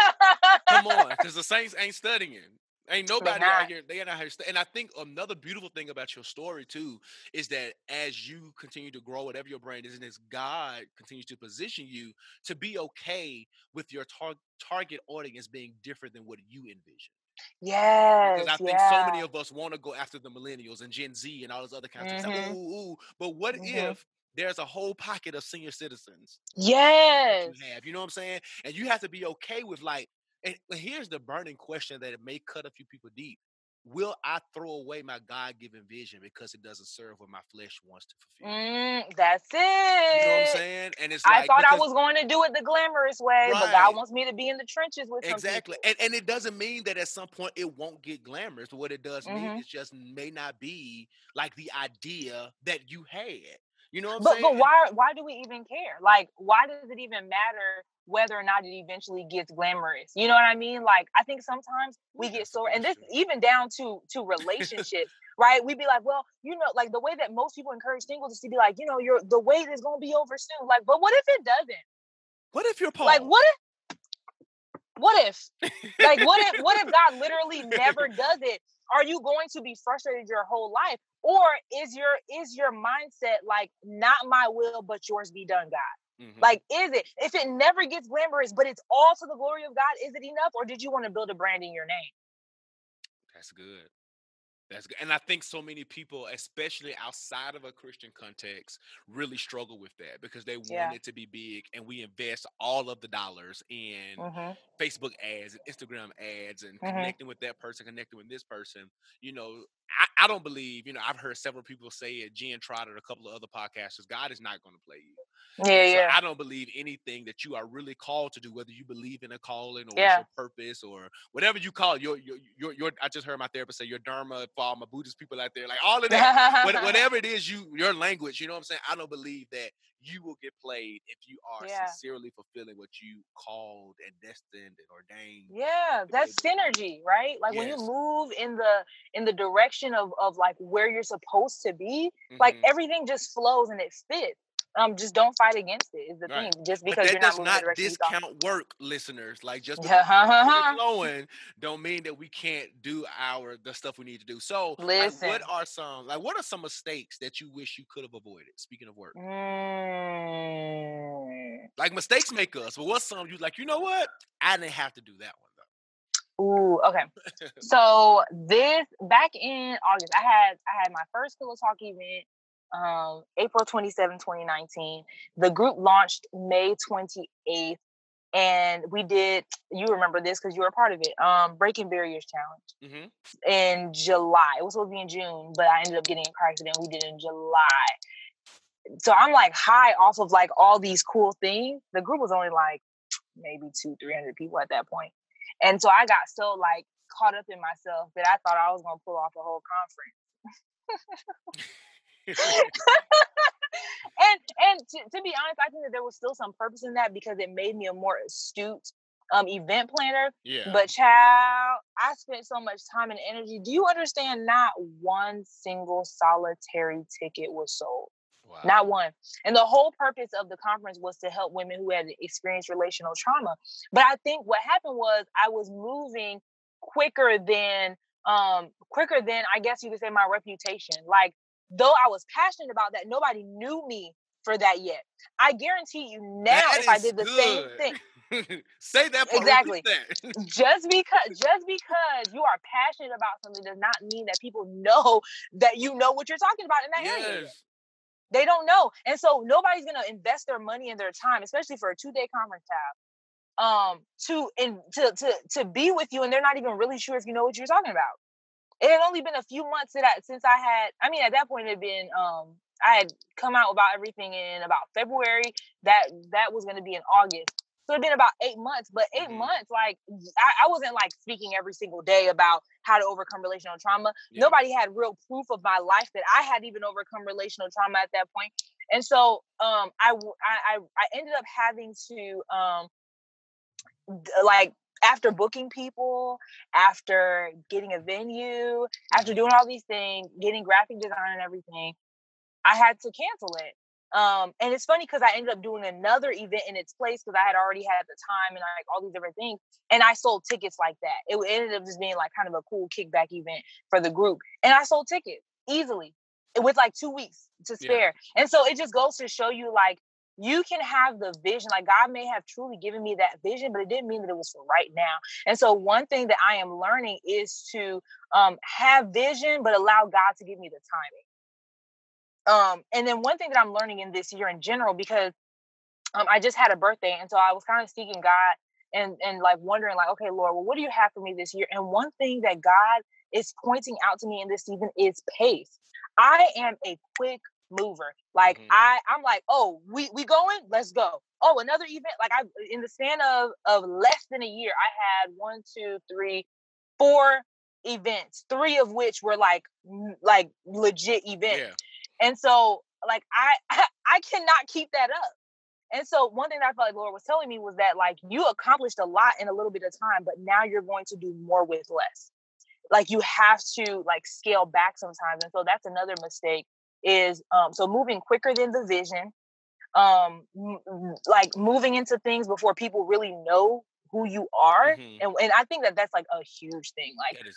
come on, because the Saints ain't studying. Ain't nobody out here. They are not here. And I think another beautiful thing about your story too is that as you continue to grow, whatever your brand is, and as God continues to position you to be okay with your tar- target audience being different than what you envision. Yes. Because I think yeah. so many of us want to go after the millennials and Gen Z and all those other kinds of Mhm. things. Ooh, ooh. But what Mhm. if there's a whole pocket of senior citizens Yes. you have? You know what I'm saying? And you have to be okay with like, and here's the burning question that it may cut a few people deep. Will I throw away my God given vision because it doesn't serve what my flesh wants to fulfill? Mm, that's it. You know what I'm saying? And it's I like thought I was going to do it the glamorous way, but. God wants me to be in the trenches with Exactly. And and it doesn't mean that at some point it won't get glamorous. But what it does mean Mhm. is just may not be like the idea that you had. You know what I'm But saying? but why why do we even care? Like why does it even matter whether or not it eventually gets glamorous? You know what I mean? Like I think sometimes we get so and this even down to to relationships, right? We'd be like, well, you know, like the way that most people encourage singles is to be like, you know, your the wait is gonna be over soon. Like, but what if it doesn't? What if you're Paul? Like what if what if? Like what if what if God literally never does it? Are you going to be frustrated your whole life? Or is your is your mindset like not my will but yours be done, God? Mhm. Like, is it? If it never gets glamorous, but it's all to the glory of God, is it enough? Or did you want to build a brand in your name? That's good. That's good. And I think so many people, especially outside of a Christian context, really struggle with that because they want Yeah. it to be big and we invest all of the dollars in Mm-hmm. Facebook ads and Instagram ads and Mhm. connecting with that person, connecting with this person. You know, I, I don't believe, you know, I've heard several people say it, Jen Trotter, a couple of other podcasters, God is not going to play you. Yeah, so yeah. I don't believe anything that you are really called to do, whether you believe in a calling or Yeah. your purpose or whatever you call it, your, your, your, your, I just heard my therapist say your dharma for all my Buddhist people out there, like all of that, whatever it is, you, your language, you know what I'm saying? I don't believe that you will get played if you are Yeah. sincerely fulfilling what you called and destined and ordained. Yeah, that's able to do. synergy, right? Like when you move in the in the direction of of like where you're supposed to be, like Mhm. everything just flows and it fits. Um, just don't fight against it is the Right. thing. Just because you're not moving not direction you thought. discount work, listeners. Like just because flowing, don't mean that we can't do our the stuff we need to do. So, like, Listen. what are some like what are some mistakes that you wish you could have avoided? Speaking of work, Mm. like mistakes make us, but what's some you like? You know what? I didn't have to do that one though. Ooh, okay. So this back in August, I had I had my first Pillow Talk event, um, April 27, 2019. The group launched May 28th, and we did. You remember this because you were a part of it. Um, Breaking Barriers Challenge hmm in July. It was supposed to be in June, but I ended up getting in a car accident. We did it in July. So I'm like high off of like all these cool things. The group was only like maybe two, three hundred people at that point. And so I got so like caught up in myself that I thought I was gonna pull off a whole conference. and and to, to be honest, I think that there was still some purpose in that because it made me a more astute um event planner. yeah, But child, I spent so much time and energy. Do you understand? Not one single solitary ticket was sold. wow. Not one. And the whole purpose of the conference was to help women who had experienced relational trauma. But I think what happened was I was moving quicker than um quicker than I guess you could say my reputation. Like though I was passionate about that, nobody knew me for that yet. I guarantee you now That if I did the same thing, Say that. Exactly. That. just because just because you are passionate about something does not mean that people know that you know what you're talking about in that area. yet. They don't know. And so nobody's gonna invest their money and their time, especially for a two-day conference tab, um, to in to to to be with you, and they're not even really sure if you know what you're talking about. It had only been a few months that I, since I had, I mean, at that point it had been um I had come out about everything in about February. That that was gonna be in August. So it'd been about eight months, but 8 Mhm. months, like I, I wasn't like speaking every single day about how to overcome relational trauma Yeah. nobody had real proof of my life that I had even overcome relational trauma at that point. And so um I, I, I ended up having to um like after booking people, after getting a venue, after doing all these things, getting graphic design and everything, I had to cancel it. Um, and it's funny because I ended up doing another event in its place because I had already had the time and like all these different things. And I sold tickets like that. It ended up just being like kind of a cool kickback event for the group. And I sold tickets easily with like two weeks to spare. Yeah. And so it just goes to show you like you can have the vision. Like God may have truly given me that vision, but it didn't mean that it was for right now. And so one thing that I am learning is to um, have vision, but allow God to give me the timing. Um, and then one thing that I'm learning in this year in general, because um, I just had a birthday, and so I was kind of seeking God and and like wondering, like, okay, Lord, well, what do you have for me this year? And one thing that God is pointing out to me in this season is pace. I am a quick mover. Like mm-hmm. I, I'm like, oh, we we going? Let's go. Oh, another event. Like I, in the span of of less than a year, I had one, two, three, four events. Three of which were like like legit events. Yeah. And so like I I cannot keep that up. And so one thing that I felt like Lord was telling me was that like you accomplished a lot in a little bit of time, but now you're going to do more with less. Like you have to like scale back sometimes. And so that's another mistake is um so moving quicker than the vision, um m- like moving into things before people really know who you are mm-hmm. and, and i think that that's like a huge thing like huge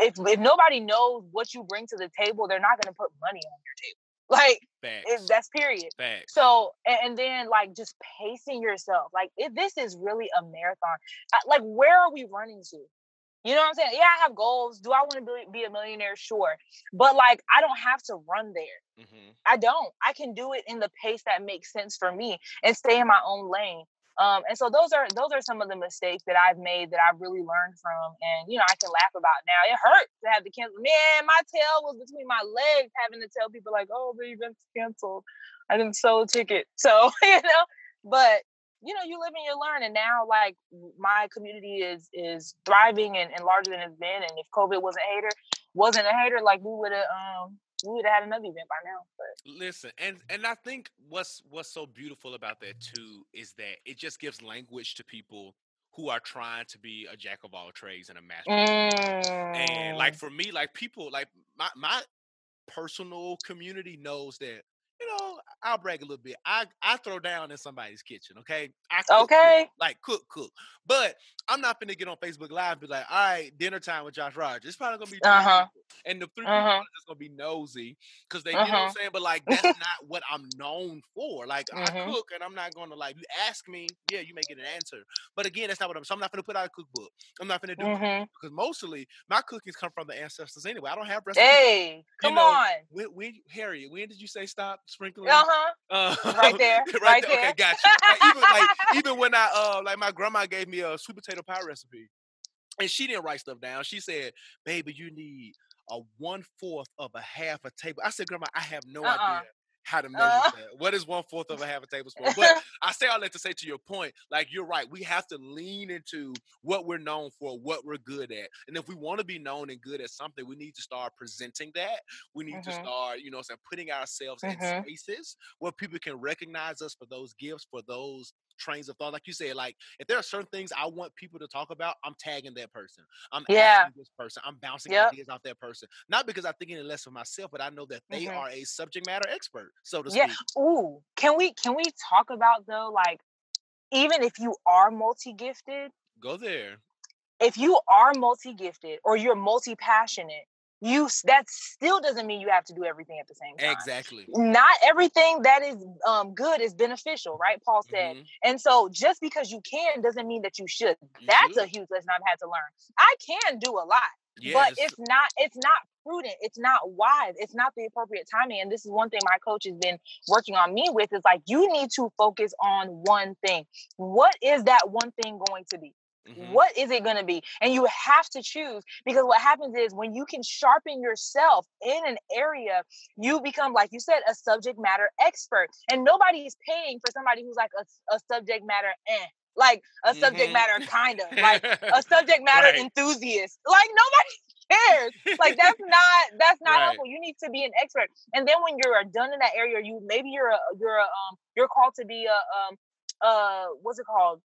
if, if nobody knows what you bring to the table they're not going to put money on your table. Like it, that's period. Facts. so and, and, then like just pacing yourself like if this is really a marathon. Like where are we running to you know what I'm saying? Yeah, I have goals. Do I want to be, be a millionaire? Sure. But like, I don't have to run there. Mm-hmm. I don't. I can do it in the pace that makes sense for me and stay in my own lane. Um, and so those are those are some of the mistakes that I've made that I've really learned from, and you know I can laugh about now. It hurts to have to cancel. Man, my tail was between my legs, having to tell people like, "Oh, the event's canceled. I didn't sell a ticket." So you know, but you know, you live and you learn. And now, like my community is is thriving and, and larger than it's been. And if COVID wasn't a hater, wasn't a hater, like we would have um we would have had another event by now. But listen, and and I think what's what's so beautiful about that too is that it just gives language to people who are trying to be a jack of all trades and a master. Mm. And like mm. for me, like people, like my my personal community knows that you know, I'll brag a little bit. I I throw down in somebody's kitchen, okay? I cook, okay. Cook, like cook, cook. But I'm not gonna get on Facebook Live and be like, all right, dinner time with Josh Rogers. It's probably gonna be uh-huh. and the 3 uh-huh. people are just gonna be nosy because they, uh-huh. you know what I'm uh-huh. saying. But like, that's not what I'm known for. Like, I mm-hmm. cook, and I'm not gonna like. You ask me, yeah, you may get an answer. But again, that's not what I'm. So I'm not gonna put out a cookbook. I'm not gonna do mm-hmm. because mostly my cookings come from the ancestors anyway. I don't have recipes. Hey, come you know, on. When, when Harriet, when did you say stop sprinkling? Uh-huh. Uh, right there. right, right there. there. Okay, gotcha. Like, even like even when I uh like my grandma gave me a sweet potato pie recipe, and she didn't write stuff down. She said, "Baby, you need a one fourth of a half a table." I said, "Grandma, I have no uh-uh. idea." How to measure uh, that? What is one fourth of a half a tablespoon? But I say all that to say to your point, like you're right. We have to lean into what we're known for, what we're good at, and if we want to be known and good at something, we need to start presenting that. We need mm-hmm. to start, you know, saying putting ourselves mm-hmm. in spaces where people can recognize us for those gifts, for those trains of thought. Like you said, like if there are certain things I want people to talk about, I'm tagging that person. I'm yeah. this person. I'm bouncing yep. ideas off that person. Not because I'm thinking less of myself, but I know that they mm-hmm. are a subject matter expert, so to yeah. speak. Ooh, can we can we talk about though, like even if you are multi gifted, go there. If you are multi gifted or you're multi passionate, you that still doesn't mean you have to do everything at the same time. Exactly. Not everything that is um, good is beneficial, right? Paul said. Mm-hmm. And so just because you can doesn't mean that you should. You That's should. a huge lesson I've had to learn. I can do a lot, yes. but it's not it's not prudent. It's not wise. It's not the appropriate timing. And this is one thing my coach has been working on me with is like you need to focus on one thing. What is that one thing going to be? Mm-hmm. What is it going to be? And you have to choose because what happens is when you can sharpen yourself in an area, you become, like you said, a subject matter expert. And nobody is paying for somebody who's like a, a subject matter eh. Like a mm-hmm. subject matter kind of like a subject matter right. enthusiast. Like nobody cares. Like that's not that's not right. helpful. You need to be an expert. And then when you're done in that area, you maybe you're a you're a um you're called to be a um uh what's it called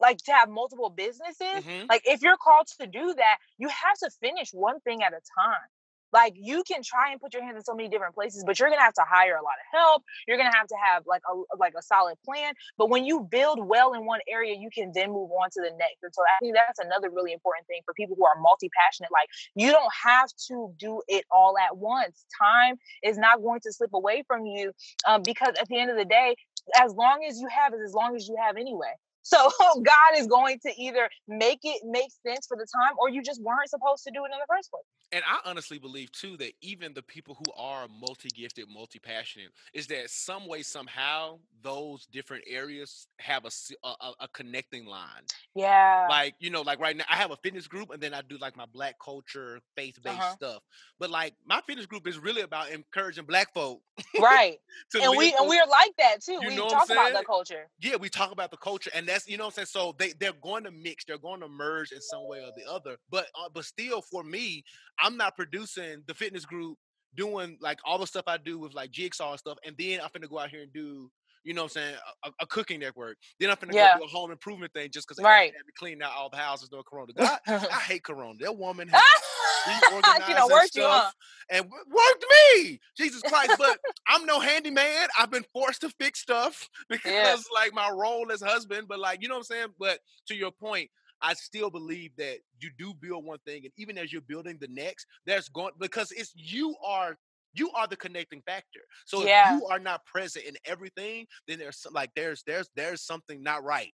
like to have multiple businesses. Mm-hmm. Like if you're called to do that, you have to finish one thing at a time. like you can try and put your hands in so many different places but you're gonna have to hire a lot of help you're gonna have to have like a like a solid plan but when you build well in one area you can then move on to the next and so i think that's another really important thing for people who are multi-passionate like you don't have to do it all at once time is not going to slip away from you um, because at the end of the day as long as you have is as long as you have anyway so God is going to either make it make sense for the time or you just weren't supposed to do it in the first place. And I honestly believe too that even the people who are multi-gifted, multi-passionate, is that some way, somehow, those different areas have a, a, a connecting line. Yeah. Like you know, like right now, I have a fitness group, and then I do like my Black culture, faith-based uh-huh. stuff. But like my fitness group is really about encouraging Black folk, right? and we and we're like that too. You we talk about the culture. Yeah, we talk about the culture, and that's you know what I'm saying. So they they're going to mix, they're going to merge in some way or the other. But uh, but still, for me, I'm not producing the fitness group doing like all the stuff I do with like jigsaw and stuff, and then I'm gonna go out here and do you know what I'm saying, a, a cooking network. Then I'm gonna yeah. go do a home improvement thing just because right. Had to clean out all the houses during Corona. God, I hate Corona. That woman has ah! reorganized you know, worked you, huh? and worked me. Jesus Christ! But I'm no handyman. I've been forced to fix stuff because yeah. like my role as husband. But like you know what I'm saying. But to your point, I still believe that you do build one thing, and even as you're building the next, there's going because it's you are you are the connecting factor. So yeah. if you are not present in everything, then there's like there's there's there's something not right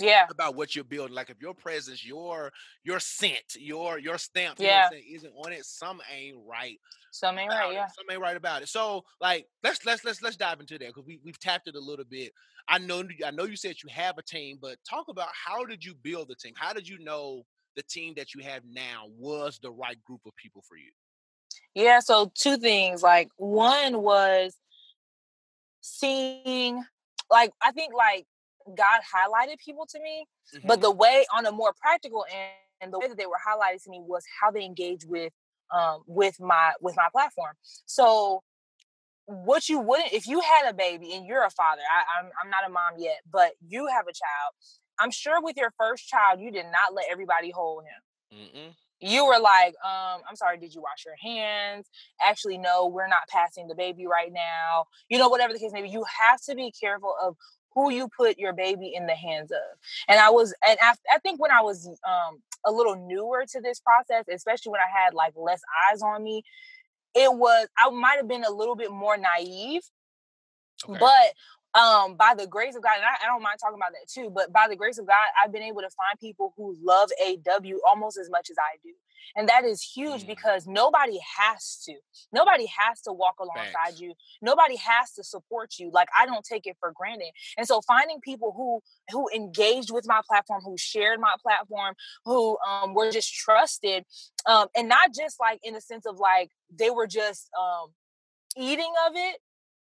yeah. about what you're building. Like if your presence your your scent your your stamp yeah you know isn't on it some ain't right some ain't right yeah. some ain't right about it. So like let's let's let's let's dive into that because we, we've tapped it a little bit. I know i know you said you have a team but talk about how did you build the team? How did you know the team that you have now was the right group of people for you yeah so two things like one was seeing like i think like God highlighted people to me, mm-hmm. but the way on a more practical end, and the way that they were highlighted to me was how they engage with um with my with my platform. So what you wouldn't if you had a baby and you're a father, I, I'm I'm not a mom yet, but you have a child. I'm sure with your first child, you did not let everybody hold him. Mm-mm you were like, um, I'm sorry, did you wash your hands? Actually, no, we're not passing the baby right now. You know, whatever the case may be, you have to be careful of who you put your baby in the hands of. And I was, and I, I think when I was um, a little newer to this process, especially when I had like less eyes on me, it was, I might have been a little bit more naive. Okay. But um by the grace of god and I, I, don't mind talking about that too but by the grace of god i've been able to find people who love aw almost as much as i do. And that is huge mm. because nobody has to. Nobody has to walk alongside Thanks. you. Nobody has to support you. Like i don't take it for granted. And so finding people who who engaged with my platform who shared my platform who um were just trusted um and not just like in the sense of like they were just um eating of it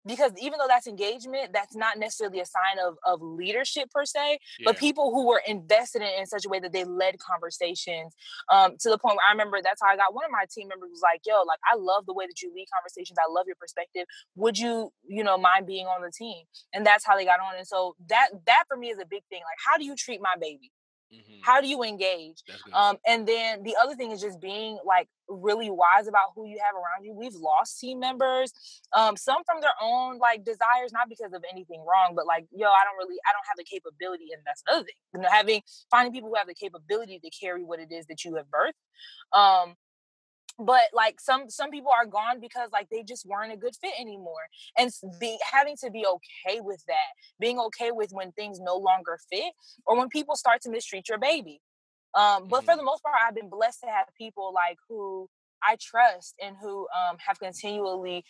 because even though that's engagement that's not necessarily a sign of, of leadership per se yeah. but people who were invested in, in such a way that they led conversations um, to the point where i remember that's how i got one of my team members was like yo like i love the way that you lead conversations i love your perspective would you you know mind being on the team and that's how they got on and so that that for me is a big thing like how do you treat my baby Mm-hmm. How do you engage? Um, and then the other thing is just being like really wise about who you have around you. We've lost team members, um, some from their own like desires, not because of anything wrong, but like, yo, I don't really, I don't have the capability, and that's another thing. You know, having finding people who have the capability to carry what it is that you have birthed. Um, but like some some people are gone because like they just weren't a good fit anymore and be having to be okay with that being okay with when things no longer fit or when people start to mistreat your baby um but mm-hmm. for the most part i've been blessed to have people like who i trust and who um have continually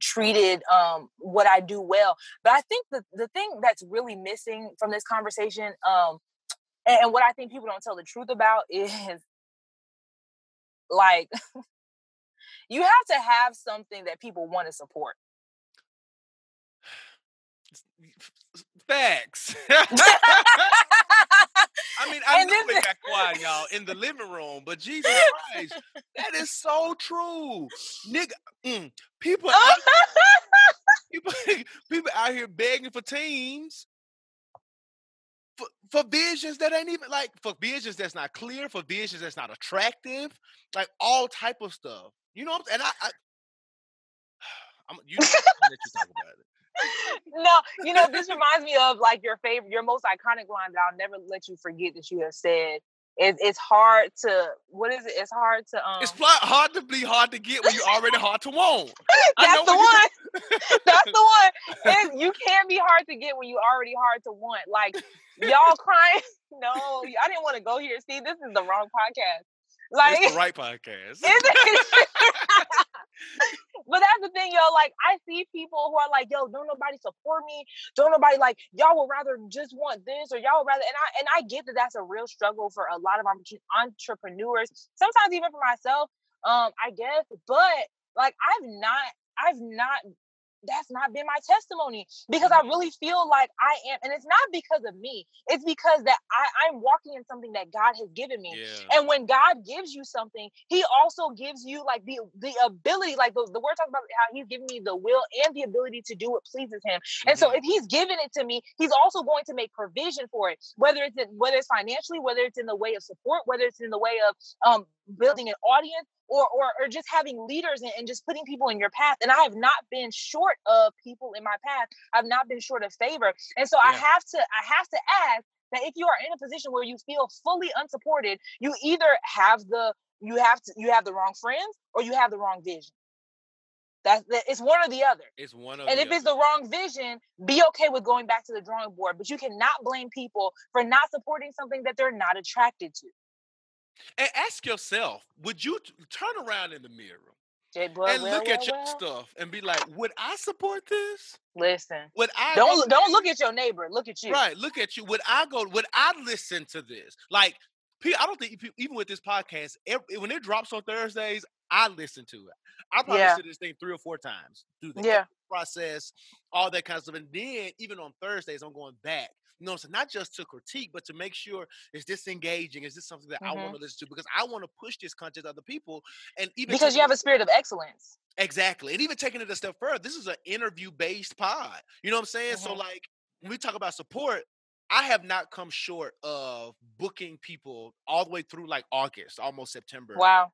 treated um what i do well but i think the the thing that's really missing from this conversation um and, and what i think people don't tell the truth about is like, you have to have something that people want to support. Facts. I mean, I know it got quiet, y'all, in the living room, but Jesus Christ, that is so true, nigga. Mm, people, out, people, people out here begging for teams for, visions that ain't even like for visions that's not clear, for visions that's not attractive, like all type of stuff. You know, and I, I I'm, you, you talk about it. no, you know, this reminds me of like your favorite, your most iconic line that I'll never let you forget that you have said. It, it's hard to what is it? It's hard to um. It's hard to be hard to get when you're already hard to want. That's the one. That's the one. And you can't be hard to get when you already hard to want. Like y'all crying. No, I didn't want to go here. See, this is the wrong podcast. Like it's the right podcast. But that's the thing, yo. Like I see people who are like, yo, don't nobody support me. Don't nobody like y'all would rather just want this or y'all would rather. And I and I get that that's a real struggle for a lot of entrepreneurs. Sometimes even for myself, um, I guess. But like I've not, I've not that's not been my testimony because I really feel like I am, and it's not because of me. It's because that I, I'm walking in something that God has given me. Yeah. And when God gives you something, He also gives you like the the ability, like the, the word talks about how He's given me the will and the ability to do what pleases Him. Mm-hmm. And so mm-hmm. if He's given it to me, He's also going to make provision for it, whether it's in, whether it's financially, whether it's in the way of support, whether it's in the way of um building an audience or or, or just having leaders and, and, just putting people in your path and i have not been short of people in my path i've not been short of favor and so yeah. i have to i have to ask that if you are in a position where you feel fully unsupported you either have the you have to you have the wrong friends or you have the wrong vision that's that, it's one or the other. It's one And if other. it's the wrong vision, be okay with going back to the drawing board. But you cannot blame people for not supporting something that they're not attracted to. And ask yourself, would you turn around in the mirror and look well, at your well. stuff and be like, would I support this? Listen. Would I don't don't look at your neighbor. Look at you. Right. Look at you. Would I go? Would I listen to this? Like, I don't think even with this podcast, every, when it drops on Thursdays, I listen to it. I probably yeah. this thing three or four times through the yeah. process, all that kind of stuff. And then even on Thursdays, I'm going back you know, so not just to critique, but to make sure is this engaging? Is this something that mm-hmm. I want to listen to? Because I want to push this content to other people, and even because you have a spirit of excellence. Exactly, and even taking it a step further, this is an interview-based pod. You know what I'm saying? Mm-hmm. So, like when we talk about support, I have not come short of booking people all the way through like August, almost September. Wow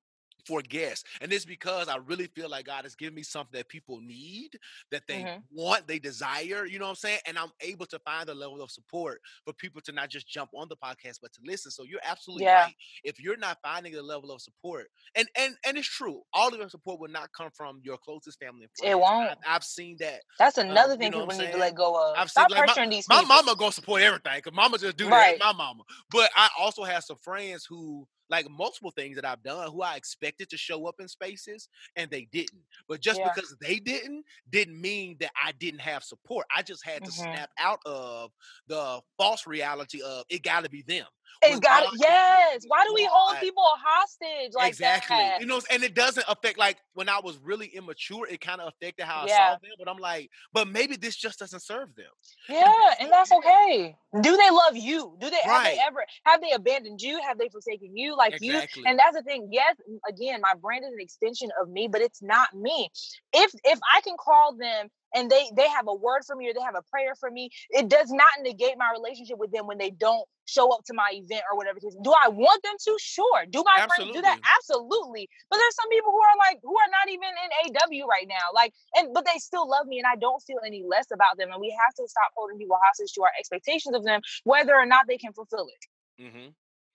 for guests. And it's because I really feel like God has given me something that people need, that they mm-hmm. want, they desire, you know what I'm saying? And I'm able to find a level of support for people to not just jump on the podcast, but to listen. So you're absolutely yeah. right. If you're not finding a level of support, and and and it's true, all of your support will not come from your closest family and friends. It won't. I've, I've seen that. That's another um, thing you know people need to let go of. I've Stop seen, like, pressuring my, these My people. mama gonna support everything because mama just do right. that. My mama. But I also have some friends who like multiple things that I've done who I expected to show up in spaces and they didn't. But just yeah. because they didn't, didn't mean that I didn't have support. I just had to mm-hmm. snap out of the false reality of it got to be them. It got it. Yes. Why do we hold people hostage like exactly. that? You know, and it doesn't affect like when I was really immature, it kind of affected how yeah. I saw them. But I'm like, but maybe this just doesn't serve them. Yeah, and that's okay. Do they love you? Do they right. have they ever have they abandoned you? Have they forsaken you like exactly. you? And that's the thing. Yes, again, my brand is an extension of me, but it's not me. If if I can call them and they they have a word for me or they have a prayer for me it does not negate my relationship with them when they don't show up to my event or whatever it is do i want them to? Sure. Do my absolutely. friends do that? Absolutely. But there's some people who are like who are not even in aw right now like and but they still love me and i don't feel any less about them and we have to stop holding people hostage to our expectations of them whether or not they can fulfill it. Mm-hmm.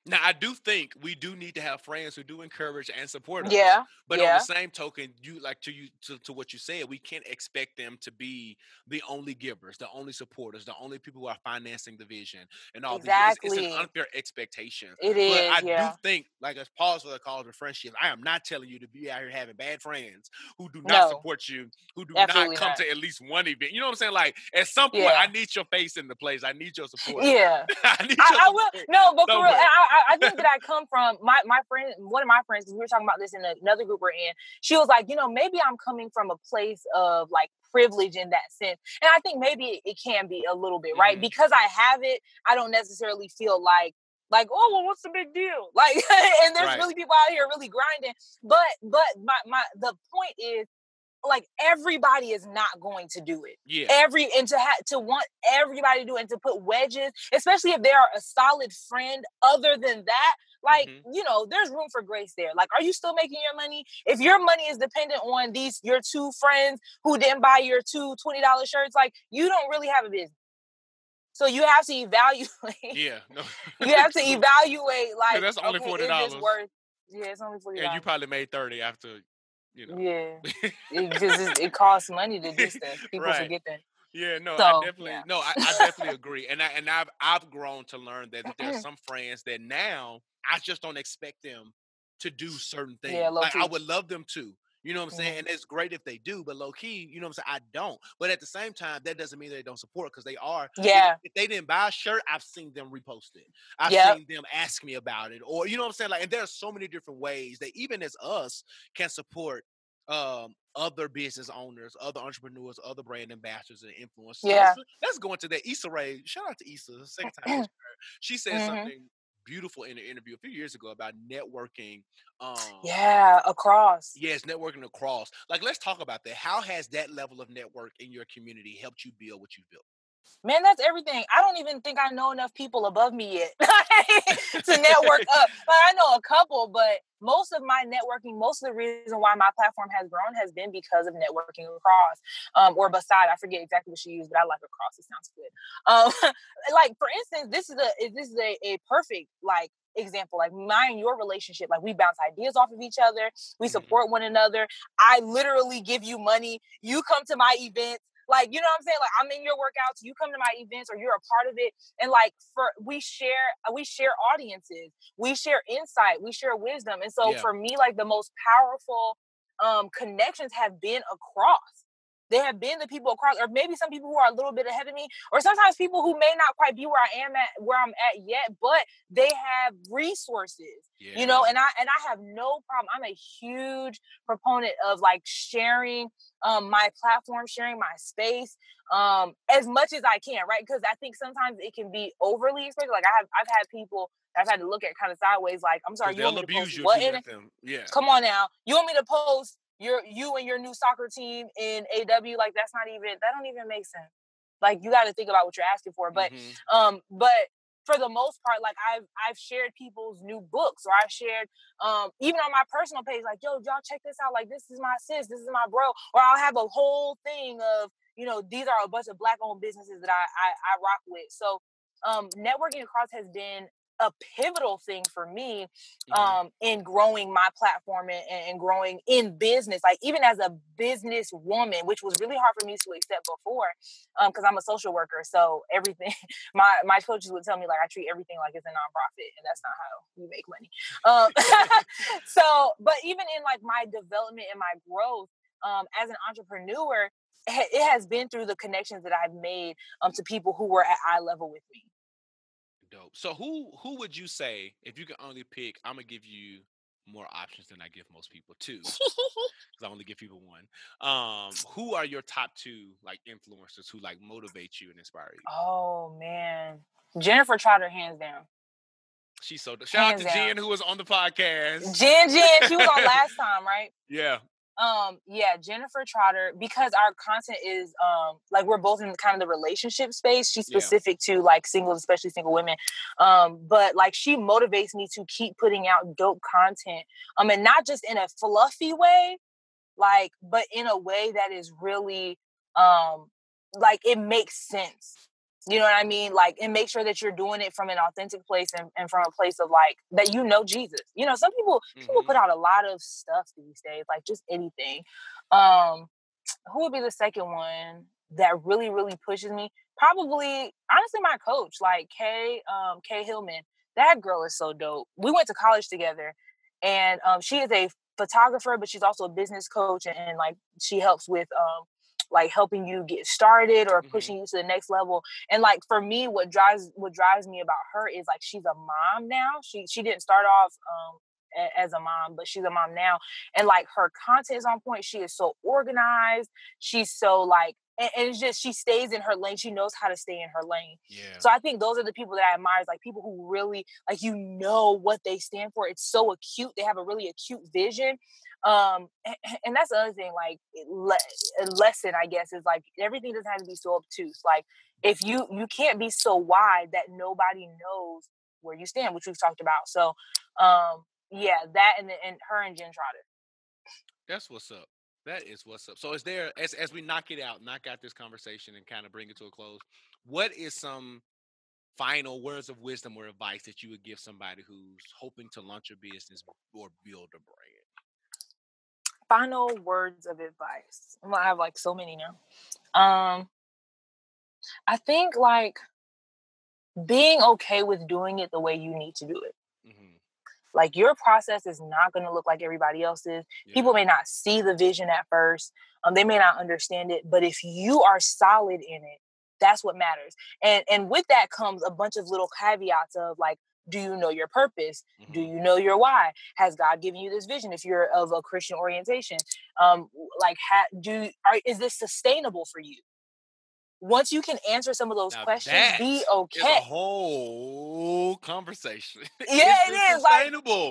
Now, I do think we do need to have friends who do encourage and support us. Yeah. But yeah. on the same token, you like to you to, to what you said, we can't expect them to be the only givers, the only supporters, the only people who are financing the vision and all exactly. these. It's, it's an unfair expectation. It is. But I yeah. do think, like as Paul's for the call to friendship, I am not telling you to be out here having bad friends who do not no. support you, who do not come not. to at least one event. You know what I'm saying? Like at some point, Yeah. I need your face in the place. I need your support. Yeah. I need I, I will no, but for real. I, I I think that I come from my my friend, one of my friends, we were talking about this in another group we're in. She was like, you know, maybe I'm coming from a place of like privilege in that sense, and I think maybe it can be a little bit right Mhm. because I have it. I don't necessarily feel like like oh well what's the big deal like and there's Right. really people out here really grinding but but my my the point is like everybody is not going to do it. Yeah. Every and to have to want everybody to do it and to put wedges, especially if they are a solid friend. Other than that, like Mhm. you know, there's room for grace there. Like, are you still making your money? If your money is dependent on these your two friends who didn't buy your two $20 shirts, like you don't really have a business. So you have to evaluate. Yeah. No. you have to evaluate like that's only okay, $40. worth? Yeah, it's only forty and you probably made 30 after, you know. Yeah, it just it costs money to do stuff. People Right. forget that. Yeah, no, I definitely yeah. no, I, I definitely agree. And I and I've I've grown to learn that there's mm-hmm. some friends that now I just don't expect them to do certain things. Yeah, like I would love them to. You know what I'm saying? Mhm. And it's great if they do, but low key, you know what I'm saying? I don't. But at the same time, that doesn't mean they don't support because they are. Yeah. If, they didn't buy a shirt, I've seen them repost it. I've Yep. seen them ask me about it. Or you know what I'm saying? Like, and there's so many different ways that even as us can support um other business owners, other entrepreneurs, other brand ambassadors and influencers. Yeah. Let's, let's go into that. Issa Rae, shout out to Issa. the Second time I mentioned her. she said Mhm. something beautiful in an interview a few years ago about networking. Um Yeah, across. Yes, networking across. Like, let's talk about that. How has that level of network in your community helped you build what you've built? Man, that's everything. I don't even think I know enough people above me yet to network up. Like, I know a couple, but most of my networking, most of the reason why my platform has grown has been because of networking across um, or beside. I forget exactly what she used, but I like across. It sounds good. Um, like for instance, this is a this is a, a perfect like example like mine and your relationship like we bounce ideas off of each other we Mhm. support one another i literally give you money you come to my events like you know what i'm saying? Like i'm in your workouts you come to my events or you're a part of it. And like for we share we share audiences we share insight we share wisdom. And so Yeah. for me like the most powerful um connections have been across they have been the people across or maybe some people who are a little bit ahead of me or sometimes people who may not quite be where i am at where i'm at yet but they have resources Yeah. you know and i and i have no problem i'm a huge proponent of like sharing um my platform sharing my space um as much as i can right because i think sometimes it can be overly expensive like i have i've had people i've had to look at kind of sideways like i'm sorry, you want me to abuse post you what in them. Yeah. come on now you want me to post your you and your new soccer team in aw like that's not even that don't even make sense like you got to think about what you're asking for but Mhm. um but for the most part like i've i've shared people's new books or I've shared um even on my personal page like yo y'all check this out like this is my sis this is my bro or i'll have a whole thing of you know these are a bunch of black owned businesses that i i, I rock with so um networking across has been a pivotal thing for me Mhm. um in growing my platform and, and growing in business like even as a business woman which was really hard for me to accept before um because i'm a social worker so everything my my coaches would tell me like i treat everything like it's a nonprofit and that's not how you make money um so but even in like my development and my growth um as an entrepreneur it it has been through the connections that i've made um to people who were at eye level with me Dope. So who who would you say if you could only pick? I'm gonna give you more options than I give most people two, because I only give people one. Um, who are your top two like influencers who like motivate you and inspire you? oh man jennifer trotter hands down She's so. Shout out to down. Jen who was on the podcast. Jen Jen, she was on last time, right? Yeah. Um, yeah, Jennifer Trotter, because our content is um like we're both in kind of the relationship space. She's Yeah. specific to like singles, especially single women. Um, but like she motivates me to keep putting out dope content. Um, and not just in a fluffy way, like, but in a way that is really um like it makes sense. You know what I mean? Like, and make sure that you're doing it from an authentic place and, and from a place of like that you know Jesus. You know, some people people Mhm. put out a lot of stuff these days, like just anything. Um, who would be the second one that really, really pushes me? Probably, honestly, my coach, like Kay, um, Kay Hillman. That girl is so dope. We went to college together, and um, she is a photographer, but she's also a business coach, and, and like she helps with um, like helping you get started or Mhm. pushing you to the next level. And like for me, what drives what drives me about her is like she's a mom now. She she didn't start off um as a mom, but she's a mom now. And like her content is on point. She is so organized. She's so like and, and, it's just she stays in her lane. She knows how to stay in her lane. Yeah. So I think those are the people that I admire. Is like people who really like you know what they stand for. It's so acute. They have a really acute vision. Um, and, and that's the other thing. Like le- lesson, I guess, is like everything doesn't have to be so obtuse. Like if you you can't be so wide that nobody knows where you stand, which we've talked about. So, um, yeah, that and and her and Jen Trotter. That's what's up. That is what's up. So is there as as we knock it out, knock out this conversation and kind of bring it to a close, what is some final words of wisdom or advice that you would give somebody who's hoping to launch a business or build a brand? Final words of advice. I have like so many now. Um I think like being okay with doing it the way you need to do it. Like your process is not going to look like everybody else's. Yeah. People may not see the vision at first. Um, they may not understand it, but if you are solid in it, that's what matters. And and with that comes a bunch of little caveats of like, do you know your purpose? Mm-hmm. Do you know your why? Has God given you this vision? If you're of a Christian orientation, um, like, ha- do are, is this sustainable for you? Once you can answer some of those now questions, be okay. a whole conversation. Yeah, is it is sustainable.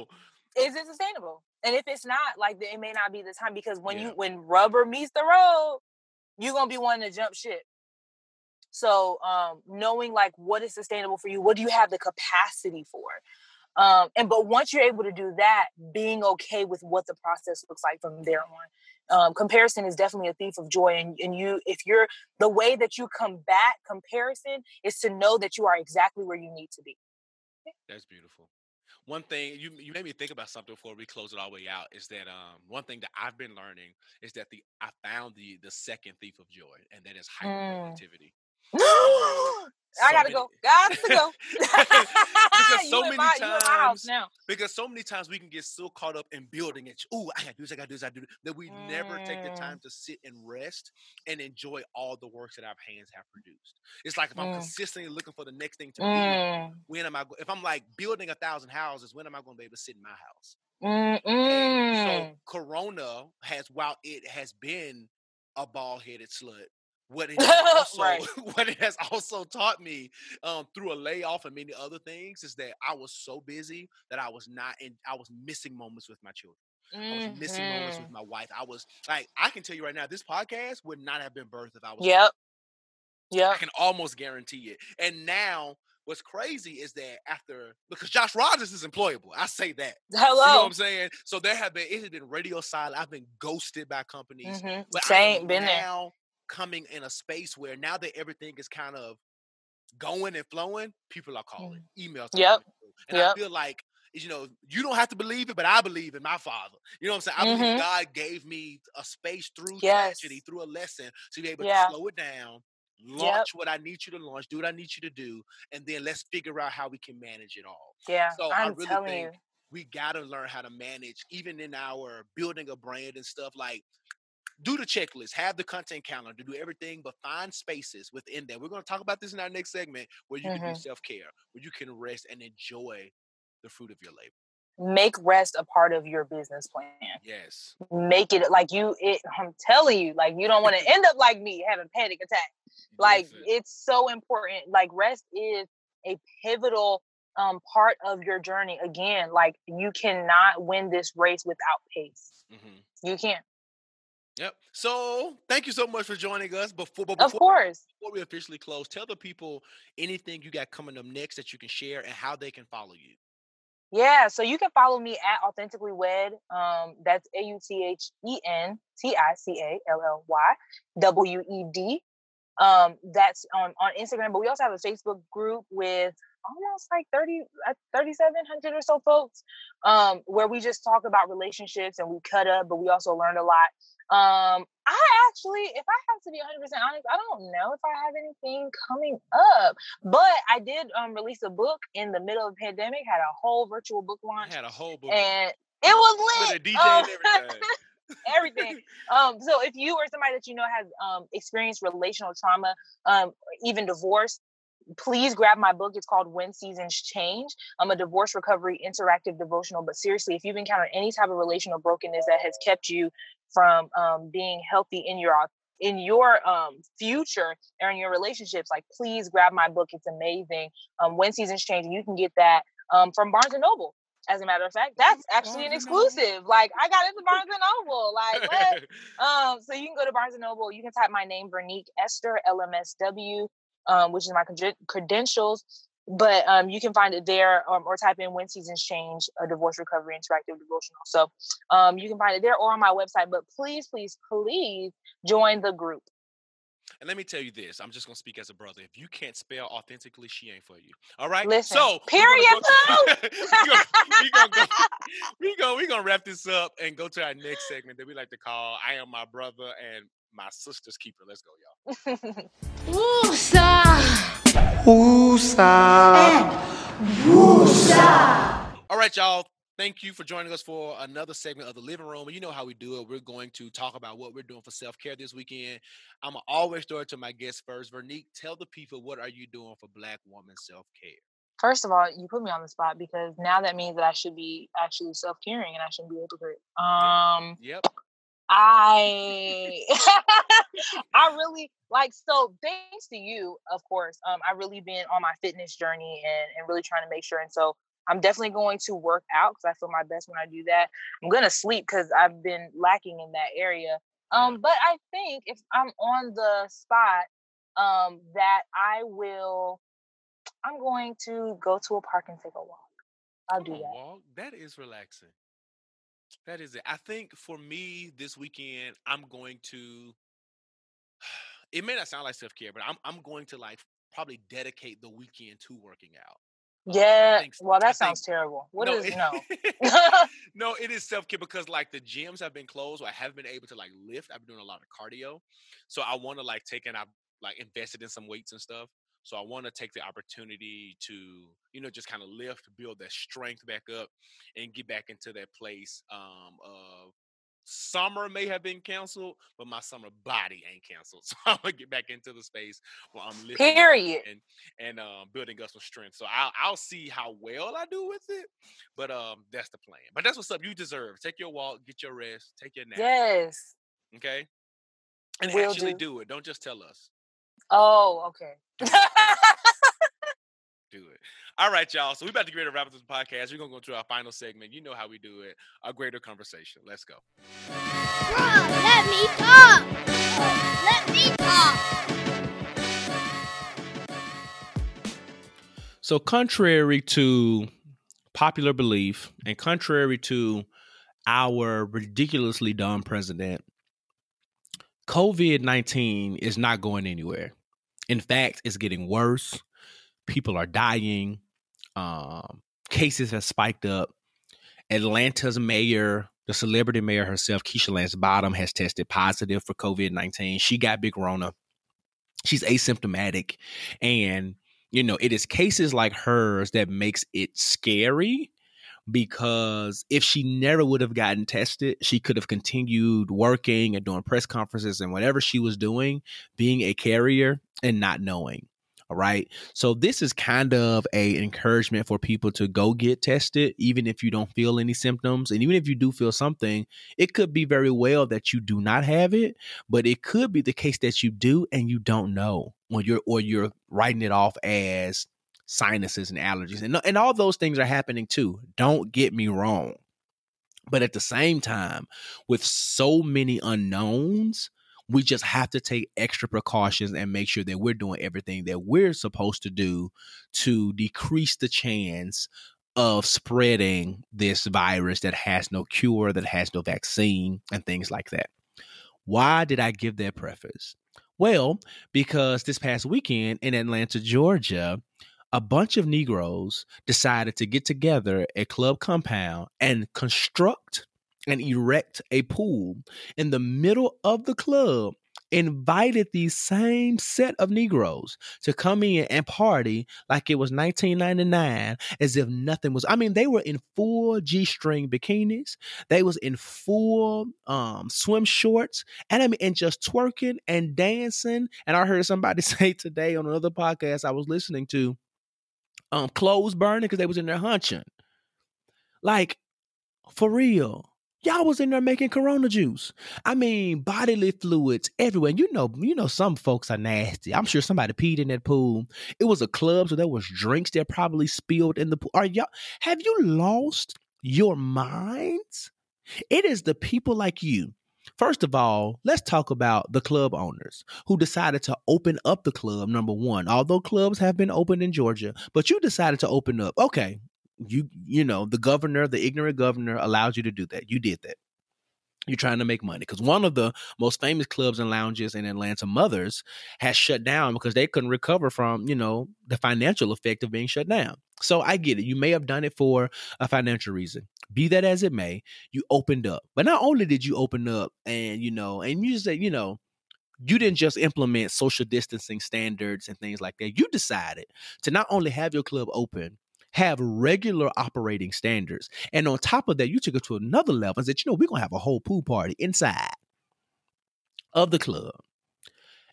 Like, is it sustainable? And if it's not, like it may not be the time because when yeah. you when rubber meets the road, you're gonna be wanting to jump ship. So um knowing like what is sustainable for you, what do you have the capacity for? Um, and but once you're able to do that, being okay with what the process looks like from there on um, comparison is definitely a thief of joy and, and you if you're the way that you combat comparison is to know that you are exactly where you need to be. That's beautiful. One thing you you made me think about something before we close it all the way out is that um one thing that I've been learning is that the I found the the second thief of joy and that is hyperactivity. I gotta go. Got to go. because so many my, times, because so many times we can get so caught up in building it. Oh, I gotta do this. I gotta do this. I do this. That we mm. never take the time mm. to sit and rest and enjoy all the works that our hands have produced. It's like if I'm mm. consistently looking for the next thing to mm. do, when am I? If I'm like building a thousand houses, when am I going to be able to sit in my house? so Corona has, while it has been a bald headed slut what it has also right. what it has also taught me um, through a layoff and many other things is that I was so busy that I was not and I was missing moments with my children. Mm-hmm. I was missing moments with mm-hmm. my wife. I was like, I can tell you right now, this podcast would not have been birthed if I was. Yep. Yeah. I can almost guarantee it. And now what's crazy is that after because Josh Rogers is employable. I say that. Hello. You know what I'm saying? So there have been it has been radio silent. I've been ghosted by companies. Mm-hmm. But Same, been now there coming in a space where now that everything is kind of going and flowing, people are calling, mm. emails. Yep. And yep. I feel like you know, you don't have to believe it, but I believe in my father. You know what I'm saying? I mm-hmm. believe God gave me a space through yes. tragedy, through a lesson, to be able yeah. to slow it down, launch yep. what I need you to launch, do what I need you to do, and then let's figure out how we can manage it all. Yeah. So I'm I really think you. we gotta learn how to manage, even in our building a brand and stuff. Like do the checklist, have the content calendar, do everything, but find spaces within that. We're going to talk about this in our next segment where you mm-hmm. can do mm-hmm. self care, where you can rest and enjoy the fruit of your labor. Make rest a part of your business plan. Yes. Make it like you. It, I'm telling you, like you don't want to end up like me, having panic attack. Like it's so important. Like rest is a pivotal um, part of your journey. Again, like you cannot win this race without pace. Mm-hmm. You can't. Yep. So thank you so much for joining us. Before, before, of course, before we officially close, tell the people anything you got coming up next that you can share and how they can follow you. Yeah, so you can follow me at authentically wed. Um, that's A U T H E N T I C A L L Y W E D. Um, that's on on Instagram, but we also have a Facebook group with almost like 30 uh, 3700 or so folks um where we just talk about relationships and we cut up but we also learn a lot um, I actually, if I have to be 100 percent honest, I don't know if I have anything coming up. But I did um release a book in the middle of the pandemic. Had a whole virtual book launch. I had a whole book, and it was lit. DJ um, everything. everything. Um, so if you or somebody that you know has um experienced relational trauma, um, even divorce, please grab my book. It's called When Seasons Change. I'm a divorce recovery interactive devotional. But seriously, if you've encountered any type of relational brokenness that has kept you from um, being healthy in your in your um future or in your relationships, like please grab my book. It's amazing. Um, when seasons change, you can get that um from Barnes and Noble. As a matter of fact, that's actually an exclusive. Like I got into Barnes and Noble. Like what? um, so you can go to Barnes and Noble. You can type my name, Vernique Esther LMSW, um, which is my credentials. But um, you can find it there um, or type in When Seasons Change, a divorce recovery interactive devotional. So um, you can find it there or on my website. But please, please, please join the group. And let me tell you this: I'm just gonna speak as a brother. If you can't spell authentically, she ain't for you. All right. Listen, so period. We're gonna, we gonna, go, we gonna we gonna wrap this up and go to our next segment that we like to call "I Am My Brother and My Sister's Keeper." Let's go, y'all. Ooh, Woosah. Woosah. Woosah. All right, y'all. Thank you for joining us for another segment of the living room. And you know how we do it. We're going to talk about what we're doing for self care this weekend. I'm always throw it to my guests first. Vernique, tell the people what are you doing for Black woman self care. First of all, you put me on the spot because now that means that I should be actually self caring and I shouldn't be a hypocrite. Um, yep. I I really like so thanks to you, of course. Um, I really been on my fitness journey and, and really trying to make sure. And so I'm definitely going to work out because I feel my best when I do that. I'm gonna sleep because I've been lacking in that area. Um, but I think if I'm on the spot, um, that I will. I'm going to go to a park and take a walk. I'll do that. Walk. That is relaxing. That is it. I think for me this weekend, I'm going to. It may not sound like self care, but I'm I'm going to like probably dedicate the weekend to working out. Um, yeah. think- well, I that think- sounds terrible. What is it- no? no, it is self care because like the gyms have been closed. So I haven't been able to like lift. I've been doing a lot of cardio, so I want to like take and I've like invested in some weights and stuff. So I want to take the opportunity to you know just kind of lift, build that strength back up, and get back into that place um, of summer may have been canceled, but my summer body ain't canceled. So I'm gonna get back into the space where I'm lifting Period. and and um, building up some strength. So I'll I'll see how well I do with it, but um, that's the plan. But that's what's up. You deserve. Take your walk, get your rest, take your nap. yes. Okay. And Will actually do. do it. Don't just tell us. Oh, okay. Do it. All right, y'all. So we're about to get ready to wrap up this podcast. We're gonna go to our final segment. You know how we do it. A greater conversation. Let's go. Bruh, let me talk. Let me talk. So, contrary to popular belief and contrary to our ridiculously dumb president, COVID 19 is not going anywhere. In fact, it's getting worse. People are dying. Um, cases have spiked up. Atlanta's mayor, the celebrity mayor herself, Keisha Lance Bottoms, has tested positive for COVID 19. She got big Rona. She's asymptomatic. And you know, it is cases like hers that makes it scary because if she never would have gotten tested, she could have continued working and doing press conferences and whatever she was doing, being a carrier and not knowing. All right. So this is kind of a encouragement for people to go get tested, even if you don't feel any symptoms. And even if you do feel something, it could be very well that you do not have it, but it could be the case that you do and you don't know or you're or you're writing it off as sinuses and allergies. And, and all those things are happening too. Don't get me wrong. But at the same time, with so many unknowns, we just have to take extra precautions and make sure that we're doing everything that we're supposed to do to decrease the chance of spreading this virus that has no cure, that has no vaccine, and things like that. Why did I give that preface? Well, because this past weekend in Atlanta, Georgia, a bunch of Negroes decided to get together at Club Compound and construct and erect a pool in the middle of the club invited these same set of negroes to come in and party like it was 1999 as if nothing was i mean they were in full g-string bikinis they was in full um swim shorts and i mean and just twerking and dancing and i heard somebody say today on another podcast i was listening to um clothes burning because they was in there hunching like for real Y'all was in there making Corona juice. I mean, bodily fluids everywhere. You know, you know, some folks are nasty. I'm sure somebody peed in that pool. It was a club, so there was drinks that probably spilled in the pool. Are y'all? Have you lost your minds? It is the people like you. First of all, let's talk about the club owners who decided to open up the club. Number one, although clubs have been opened in Georgia, but you decided to open up. Okay, you you know the governor the ignorant governor allows you to do that you did that you're trying to make money because one of the most famous clubs and lounges in atlanta mothers has shut down because they couldn't recover from you know the financial effect of being shut down so i get it you may have done it for a financial reason be that as it may you opened up but not only did you open up and you know and you say you know you didn't just implement social distancing standards and things like that. You decided to not only have your club open, have regular operating standards. And on top of that, you took it to another level and said, you know, we're going to have a whole pool party inside of the club.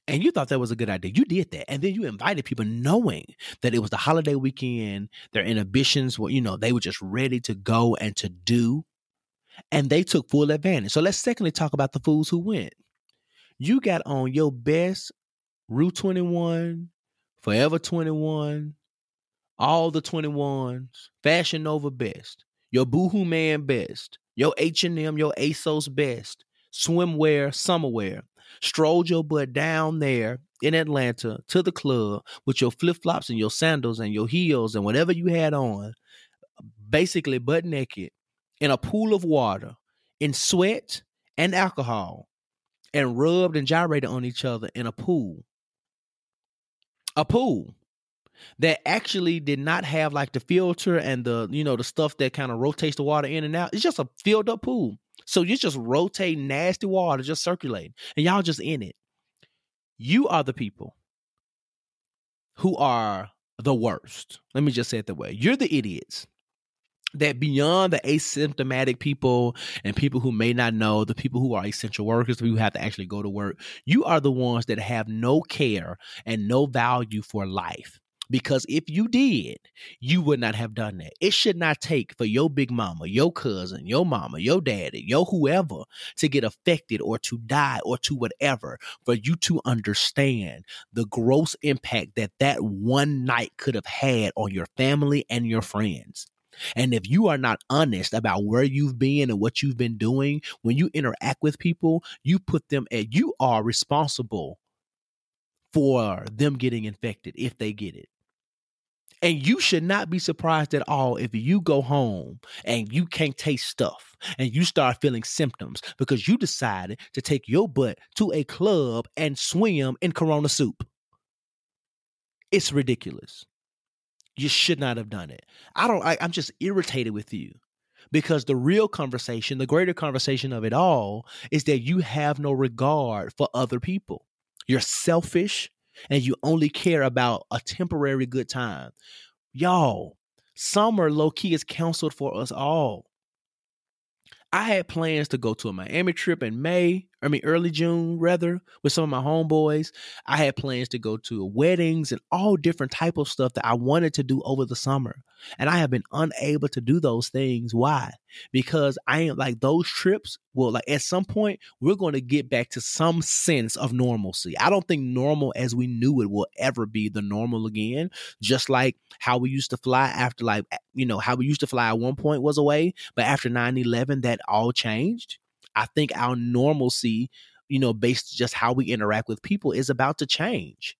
And you thought that was a good idea. You did that. And then you invited people knowing that it was the holiday weekend, their inhibitions were, you know, they were just ready to go and to do. And they took full advantage. So let's secondly talk about the fools who went. You got on your best Rue 21, Forever 21, all the 21s, Fashion Nova best, your Boohoo Man best, your H&M, your ASOS best, swimwear, summerwear. Strolled your butt down there in Atlanta to the club with your flip-flops and your sandals and your heels and whatever you had on, basically butt naked in a pool of water, in sweat and alcohol, and rubbed and gyrated on each other in a pool. A pool that actually did not have like the filter and the you know the stuff that kind of rotates the water in and out. It's just a filled up pool. So you just rotate nasty water, just circulating, and y'all just in it. You are the people who are the worst. Let me just say it that way. You're the idiots that beyond the asymptomatic people and people who may not know, the people who are essential workers, who have to actually go to work, you are the ones that have no care and no value for life. Because if you did, you would not have done that. It should not take for your big mama, your cousin, your mama, your daddy, your whoever to get affected or to die or to whatever for you to understand the gross impact that that one night could have had on your family and your friends. And if you are not honest about where you've been and what you've been doing, when you interact with people, you put them at, you are responsible for them getting infected if they get it. And you should not be surprised at all if you go home and you can't taste stuff and you start feeling symptoms because you decided to take your butt to a club and swim in Corona soup. It's ridiculous. You should not have done it. I don't, I, I'm just irritated with you because the real conversation, the greater conversation of it all, is that you have no regard for other people. You're selfish and you only care about a temporary good time. Y'all, summer low key is counseled for us all. I had plans to go to a Miami trip in May, I mean early June rather, with some of my homeboys. I had plans to go to weddings and all different type of stuff that I wanted to do over the summer. And I have been unable to do those things. Why? Because I am like those trips will like at some point we're going to get back to some sense of normalcy. I don't think normal as we knew it will ever be the normal again. Just like how we used to fly after like you know how we used to fly at one point was away, but after 9-11 that all changed. I think our normalcy, you know, based just how we interact with people is about to change.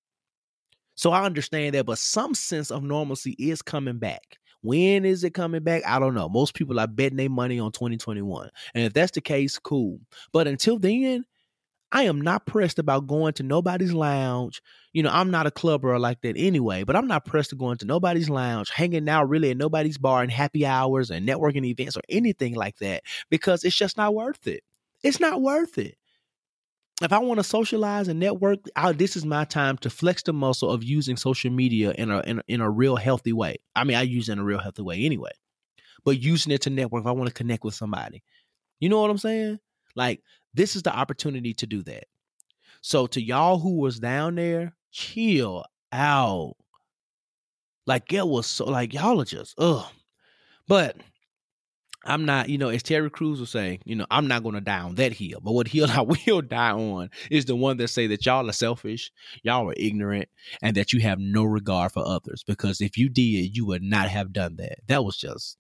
So I understand that, but some sense of normalcy is coming back. When is it coming back? I don't know. Most people are betting their money on 2021. And if that's the case, cool. But until then, I am not pressed about going to nobody's lounge. You know, I'm not a clubber like that anyway, but I'm not pressed to go into nobody's lounge, hanging out really at nobody's bar and happy hours and networking events or anything like that because it's just not worth it. It's not worth it if I want to socialize and network, I, this is my time to flex the muscle of using social media in a, in a in a real healthy way. I mean, I use it in a real healthy way anyway, but using it to network if I want to connect with somebody. You know what I'm saying? Like this is the opportunity to do that. So to y'all who was down there, chill out. Like it was so like y'all are just ugh. But I'm not, you know, as Terry Crews will say, you know, I'm not to die on that hill. But what hill I will die on is the one that say that y'all are selfish, y'all are ignorant, and that you have no regard for others. Because if you did, you would not have done that. That was just,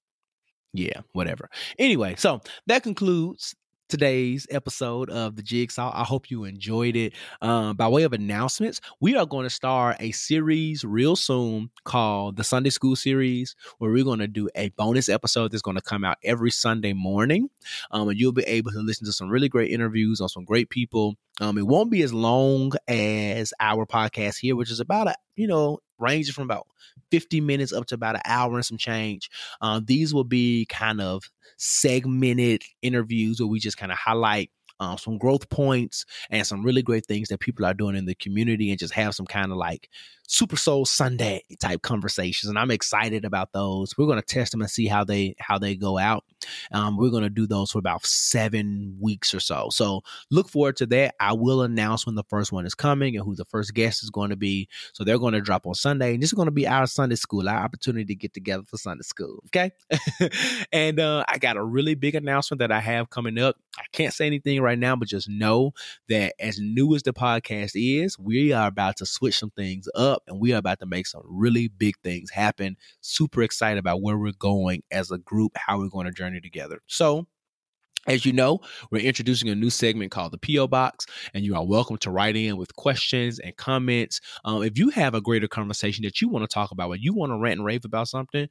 yeah, whatever. Anyway, so that concludes today's episode of the Jigsaw. I hope you enjoyed it. Um, by way of announcements, we are going to start a series real soon called the Sunday School Series, where we're going to do a bonus episode that's going to come out every Sunday morning. Um, and you'll be able to listen to some really great interviews on some great people. Um, it won't be as long as our podcast here, which is about a you know ranging from about 50 minutes up to about an hour and some change. Uh, these will be kind of segmented interviews where we just kind of highlight um, some growth points and some really great things that people are doing in the community and just have some kind of like Super Soul Sunday type conversations, and I'm excited about those. We're going to test them and see how they how they go out. Um, we're going to do those for about seven weeks or so. So look forward to that. I will announce when the first one is coming and who the first guest is going to be. So they're going to drop on Sunday, and this is going to be our Sunday school, our opportunity to get together for Sunday school. Okay, and uh, I got a really big announcement that I have coming up. I can't say anything right now, but just know that as new as the podcast is, we are about to switch some things up and we are about to make some really big things happen. Super excited about where we're going as a group, how we're going to journey together. So, as you know, we're introducing a new segment called the P.O. Box, and you are welcome to write in with questions and comments. Um, if you have a greater conversation that you want to talk about, when you want to rant and rave about something,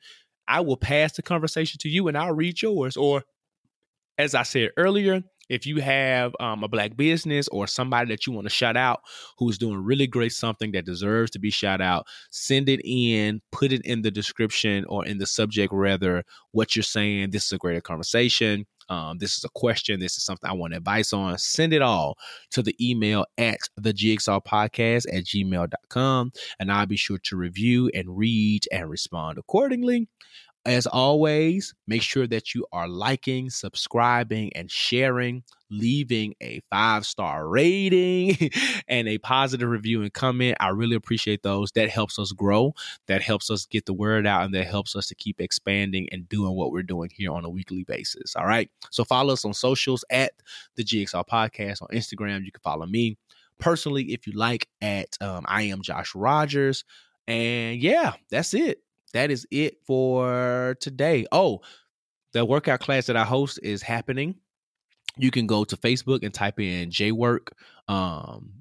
I will pass the conversation to you and I'll read yours. Or, as I said earlier, if you have um, a black business or somebody that you want to shout out who's doing really great something that deserves to be shout out, send it in, put it in the description or in the subject rather what you're saying. This is a greater conversation. Um, this is a question. This is something I want advice on. Send it all to the email at the jigsaw podcast at gmail.com. And I'll be sure to review and read and respond accordingly. As always, make sure that you are liking, subscribing, and sharing, leaving a five star rating and a positive review and comment. I really appreciate those. That helps us grow, that helps us get the word out, and that helps us to keep expanding and doing what we're doing here on a weekly basis. All right. So follow us on socials at the Jigsaw Podcast on Instagram. You can follow me personally if you like at um, I am Josh Rogers. And yeah, that's it that is it for today. Oh, the workout class that I host is happening. You can go to Facebook and type in J Work. Um,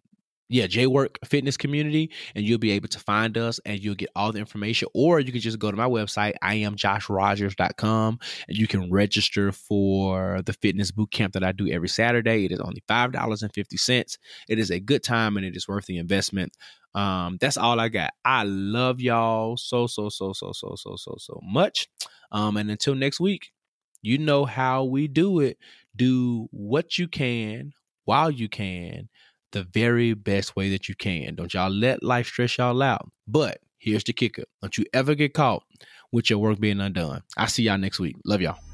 yeah, J Work Fitness Community, and you'll be able to find us and you'll get all the information. Or you can just go to my website, I am joshrogers.com, and you can register for the fitness boot camp that I do every Saturday. It is only $5.50. It is a good time and it is worth the investment. Um, that's all I got. I love y'all so, so, so, so, so, so, so, so much. Um, and until next week, you know how we do it. Do what you can while you can, the very best way that you can. Don't y'all let life stress y'all out. But here's the kicker don't you ever get caught with your work being undone. I see y'all next week. Love y'all.